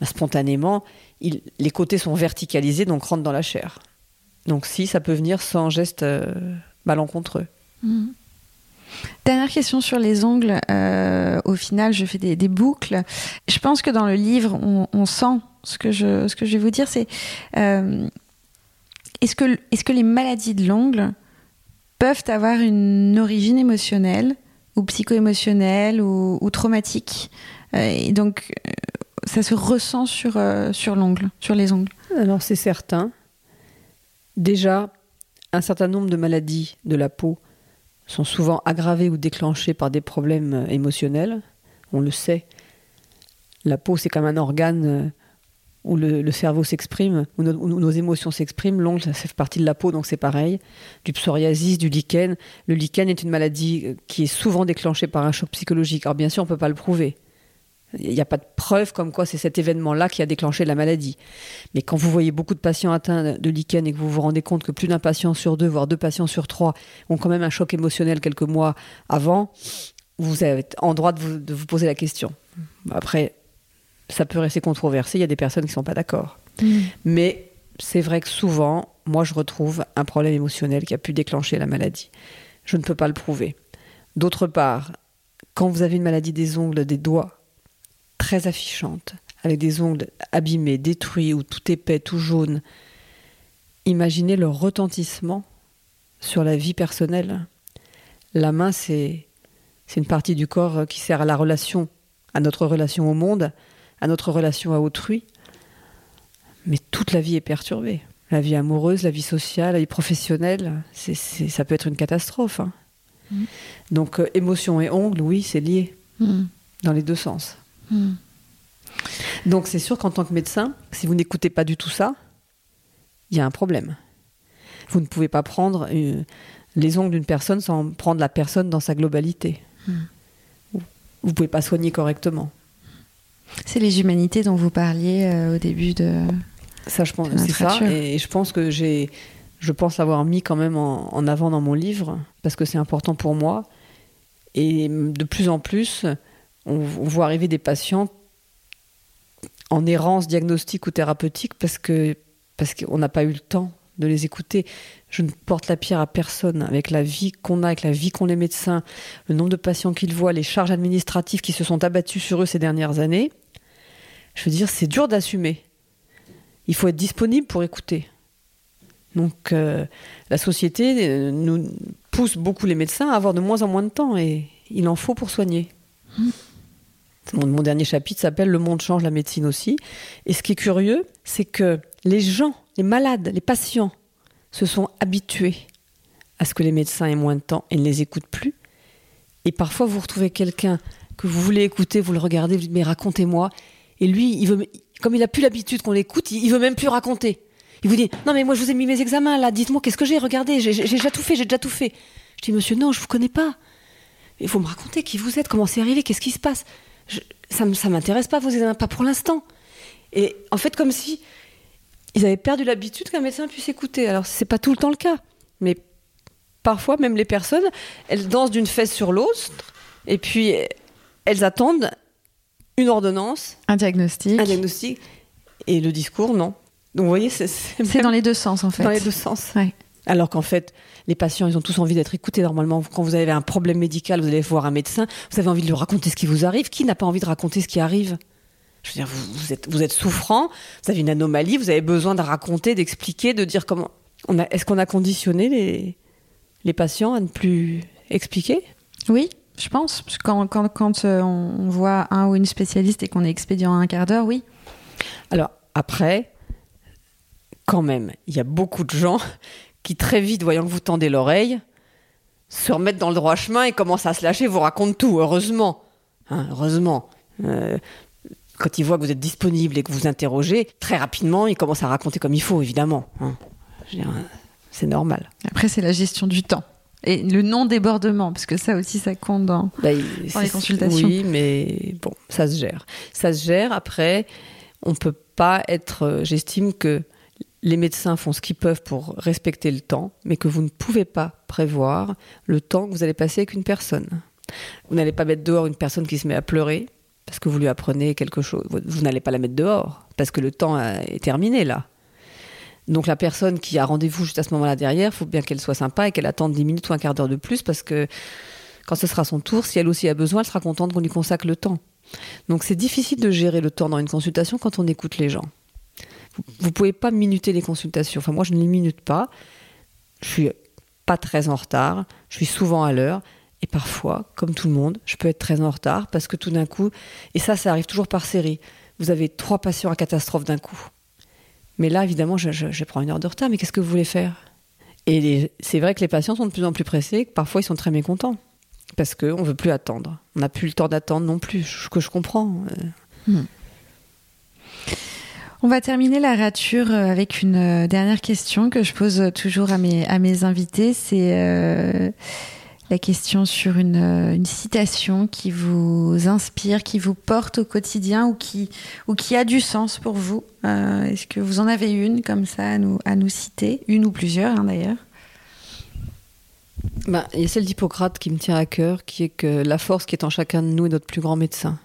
ben, spontanément, les côtés sont verticalisés, donc rentrent dans la chair. Donc si, ça peut venir sans geste euh, malencontreux. Dernière question sur les ongles. Euh, au final, je fais des, boucles. Je pense que dans le livre, on, sent ce que je, ce que je vais vous dire. C'est euh, est-ce que, est-ce que les maladies de l'ongle peuvent avoir une origine émotionnelle ou psycho-émotionnelle ou, traumatique? Euh, Et donc, ça se ressent sur, euh, sur l'ongle, sur les ongles. Alors c'est certain. Déjà, un certain nombre de maladies de la peau sont souvent aggravées ou déclenchées par des problèmes euh, émotionnels. On le sait. La peau, c'est comme un organe euh, où le, cerveau s'exprime, où, nos- où nos émotions s'expriment. L'ongle, ça fait partie de la peau, donc c'est pareil. Du psoriasis, du lichen. Le lichen est une maladie qui est souvent déclenchée par un choc psychologique. Alors bien sûr, on ne peut pas le prouver. Il n'y a pas de preuve comme quoi c'est cet événement-là qui a déclenché la maladie. Mais quand vous voyez beaucoup de patients atteints de lichen et que vous vous rendez compte que plus d'un patient sur deux, voire deux patients sur trois, ont quand même un choc émotionnel quelques mois avant, vous êtes en droit de vous, de vous poser la question. Après, ça peut rester controversé, il y a des personnes qui ne sont pas d'accord. Mais c'est vrai que souvent, moi, je retrouve un problème émotionnel qui a pu déclencher la maladie. Je ne peux pas le prouver. D'autre part, quand vous avez une maladie des ongles, des doigts, très affichante, avec des ongles abîmés, détruits ou tout épais, tout jaune, imaginez le retentissement sur la vie personnelle. La main, c'est une partie du corps qui sert à la relation, à notre relation au monde, à notre relation à autrui. Mais toute la vie est perturbée. La vie amoureuse, la vie sociale, la vie professionnelle, ça peut être une catastrophe. Hein. Mm. Donc, euh, émotion et ongles, oui, c'est lié. Mm. Dans les deux sens. Mm. Donc, c'est sûr qu'en tant que médecin, si vous n'écoutez pas du tout ça, il y a un problème. Vous ne pouvez pas prendre euh, les ongles d'une personne sans prendre la personne dans sa globalité. Vous ne pouvez pas soigner correctement. C'est les humanités dont vous parliez euh, au début de. Ça, je pense, c'est ça. Et je pense que j'ai, je pense l'avoir mis quand même en, avant dans mon livre parce que c'est important pour moi. Et de plus en plus, on, voit arriver des patients en errance diagnostique ou thérapeutique parce que parce qu'on n'a pas eu le temps de les écouter. Je ne porte la pierre à personne avec la vie qu'on a, avec la vie qu'ont les médecins, le nombre de patients qu'ils voient, les charges administratives qui se sont abattues sur eux ces dernières années. Je veux dire, c'est dur d'assumer. Il faut être disponible pour écouter. Donc euh, la société euh, nous pousse beaucoup les médecins à avoir de moins en moins de temps et il en faut pour soigner. Mon, dernier chapitre s'appelle Le monde change, la médecine aussi. Et ce qui est curieux, c'est que les gens, les malades, les patients se sont habitués à ce que les médecins aient moins de temps et ne les écoutent plus. Et parfois, vous retrouvez quelqu'un que vous voulez écouter, vous le regardez, vous dites mais racontez-moi. Et lui, il veut, comme il a plus l'habitude qu'on l'écoute, il, veut même plus raconter. Il vous dit non mais moi je vous ai mis mes examens là, dites-moi qu'est-ce que j'ai, regardez, j'ai déjà tout fait, j'ai déjà tout fait. Je dis monsieur non, je vous connais pas. Il faut me raconter qui vous êtes, comment c'est arrivé, qu'est-ce qui se passe? Ça ça m'intéresse pas vos examens, pas pour l'instant. Et en fait comme si ils avaient perdu l'habitude qu'un médecin puisse écouter. Alors, c'est pas tout le temps le cas, mais parfois, même les personnes, elles dansent d'une fesse sur l'autre, et puis elles attendent une ordonnance, un diagnostic, un diagnostic, et le discours, non. Donc, vous voyez, c'est dans les deux sens, en fait. Dans les deux sens. Alors qu'en fait, les patients, ils ont tous envie d'être écoutés. Normalement, quand vous avez un problème médical, vous allez voir un médecin, vous avez envie de lui raconter ce qui vous arrive. Qui n'a pas envie de raconter ce qui arrive? Je veux dire, vous, êtes, vous êtes souffrant, vous avez une anomalie, vous avez besoin de raconter, d'expliquer, de dire comment. Est-ce qu'on a conditionné les, les patients à ne plus expliquer? Oui, je pense. Quand, quand, quand euh, on voit un ou une spécialiste et qu'on est expédient à un quart d'heure, oui. Alors, après, quand même, il y a beaucoup de gens qui, très vite, voyant que vous tendez l'oreille, se remettent dans le droit chemin et commencent à se lâcher, vous racontent tout, heureusement. Hein, heureusement. Euh, quand il voit que vous êtes disponible et que vous interrogez, très rapidement, il commence à raconter comme il faut, évidemment. Hein. C'est normal. Après, c'est la gestion du temps. Et le non-débordement, parce que ça aussi, ça compte dans, bah, les consultations. Oui, mais bon, ça se gère. Ça se gère. Après, on ne peut pas être. Euh, j'estime que les médecins font ce qu'ils peuvent pour respecter le temps, mais que vous ne pouvez pas prévoir le temps que vous allez passer avec une personne. Vous n'allez pas mettre dehors une personne qui se met à pleurer parce que vous lui apprenez quelque chose. Vous n'allez pas la mettre dehors, parce que le temps est terminé là. Donc la personne qui a rendez-vous juste à ce moment-là derrière, il faut bien qu'elle soit sympa et qu'elle attende 10 minutes ou un quart d'heure de plus, parce que quand ce sera son tour, si elle aussi a besoin, elle sera contente qu'on lui consacre le temps. Donc c'est difficile de gérer le temps dans une consultation quand on écoute les gens. Vous pouvez pas minuter les consultations. Enfin moi je ne les minute pas. Je suis pas très en retard. Je suis souvent à l'heure. Et parfois, comme tout le monde, je peux être très en retard parce que tout d'un coup, et ça, ça arrive toujours par série, vous avez trois patients à catastrophe d'un coup. Mais là, évidemment, je, prends une heure de retard, mais qu'est-ce que vous voulez faire? Et c'est vrai que les patients sont de plus en plus pressés, parfois ils sont très mécontents, parce qu'on ne veut plus attendre. On n'a plus le temps d'attendre non plus, ce que je comprends. Euh. On va terminer la rature euh, avec une euh, dernière question que je pose toujours à mes, à mes invités. C'est la question sur une, euh, une, citation qui vous inspire, qui vous porte au quotidien ou qui, ou qui a du sens pour vous. Euh, est-ce que vous en avez une comme ça à nous, à nous citer? Une ou plusieurs hein, d'ailleurs bah, Il y a celle d'Hippocrate qui me tient à cœur, qui est que la force qui est en chacun de nous est notre plus grand médecin.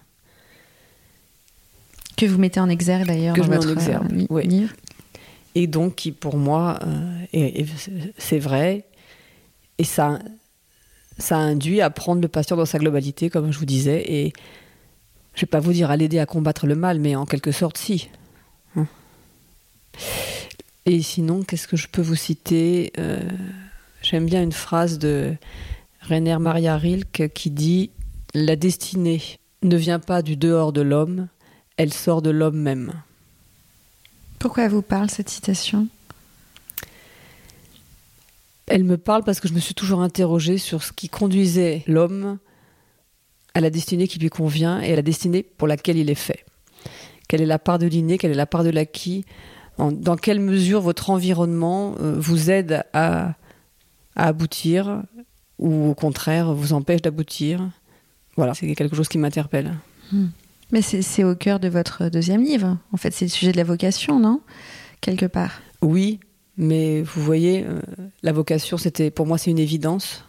Que vous mettez en exergue d'ailleurs dans je votre en exergue, euh, oui. Et donc qui pour moi, c'est vrai, et ça ça induit à prendre le patient dans sa globalité, comme je vous disais, et je vais pas vous dire à l'aider à combattre le mal, mais en quelque sorte, si. Hein. et sinon, qu'est-ce que je peux vous citer euh, J'aime bien une phrase de Rainer Maria Rilke qui dit La destinée ne vient pas du dehors de l'homme, elle sort de l'homme même. Pourquoi vous parle cette citation? Elle me parle parce que je me suis toujours interrogée sur ce qui conduisait l'homme à la destinée qui lui convient et à la destinée pour laquelle il est fait. Quelle est la part de l'inné, quelle est la part de l'acquis, dans quelle mesure votre environnement euh, vous aide à, aboutir ou au contraire vous empêche d'aboutir? Voilà, c'est quelque chose qui m'interpelle. Hmm. Mais c'est au cœur de votre deuxième livre. En fait, c'est le sujet de la vocation, non? Quelque part. Oui, mais vous voyez, euh, la vocation, c'était pour moi, c'est une évidence.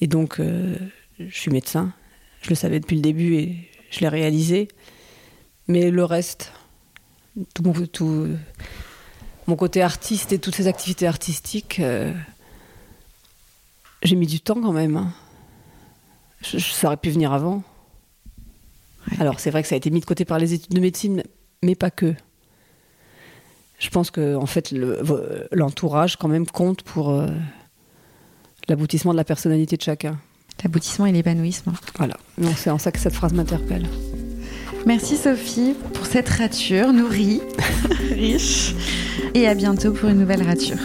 Et donc, euh, je suis médecin. Je le savais depuis le début et je l'ai réalisé. Mais le reste, tout mon, côté artiste et toutes ces activités artistiques, euh, j'ai mis du temps quand même. Hein. Je, ça aurait pu venir avant. Alors c'est vrai que ça a été mis de côté par les études de médecine, mais pas que. Je pense que en fait l'entourage quand même compte pour euh, l'aboutissement de la personnalité de chacun. L'aboutissement et l'épanouissement. Voilà. c'est en ça que cette phrase m'interpelle. Merci Sophie pour cette rature nourrie, <laughs> riche. Et à bientôt pour une nouvelle rature.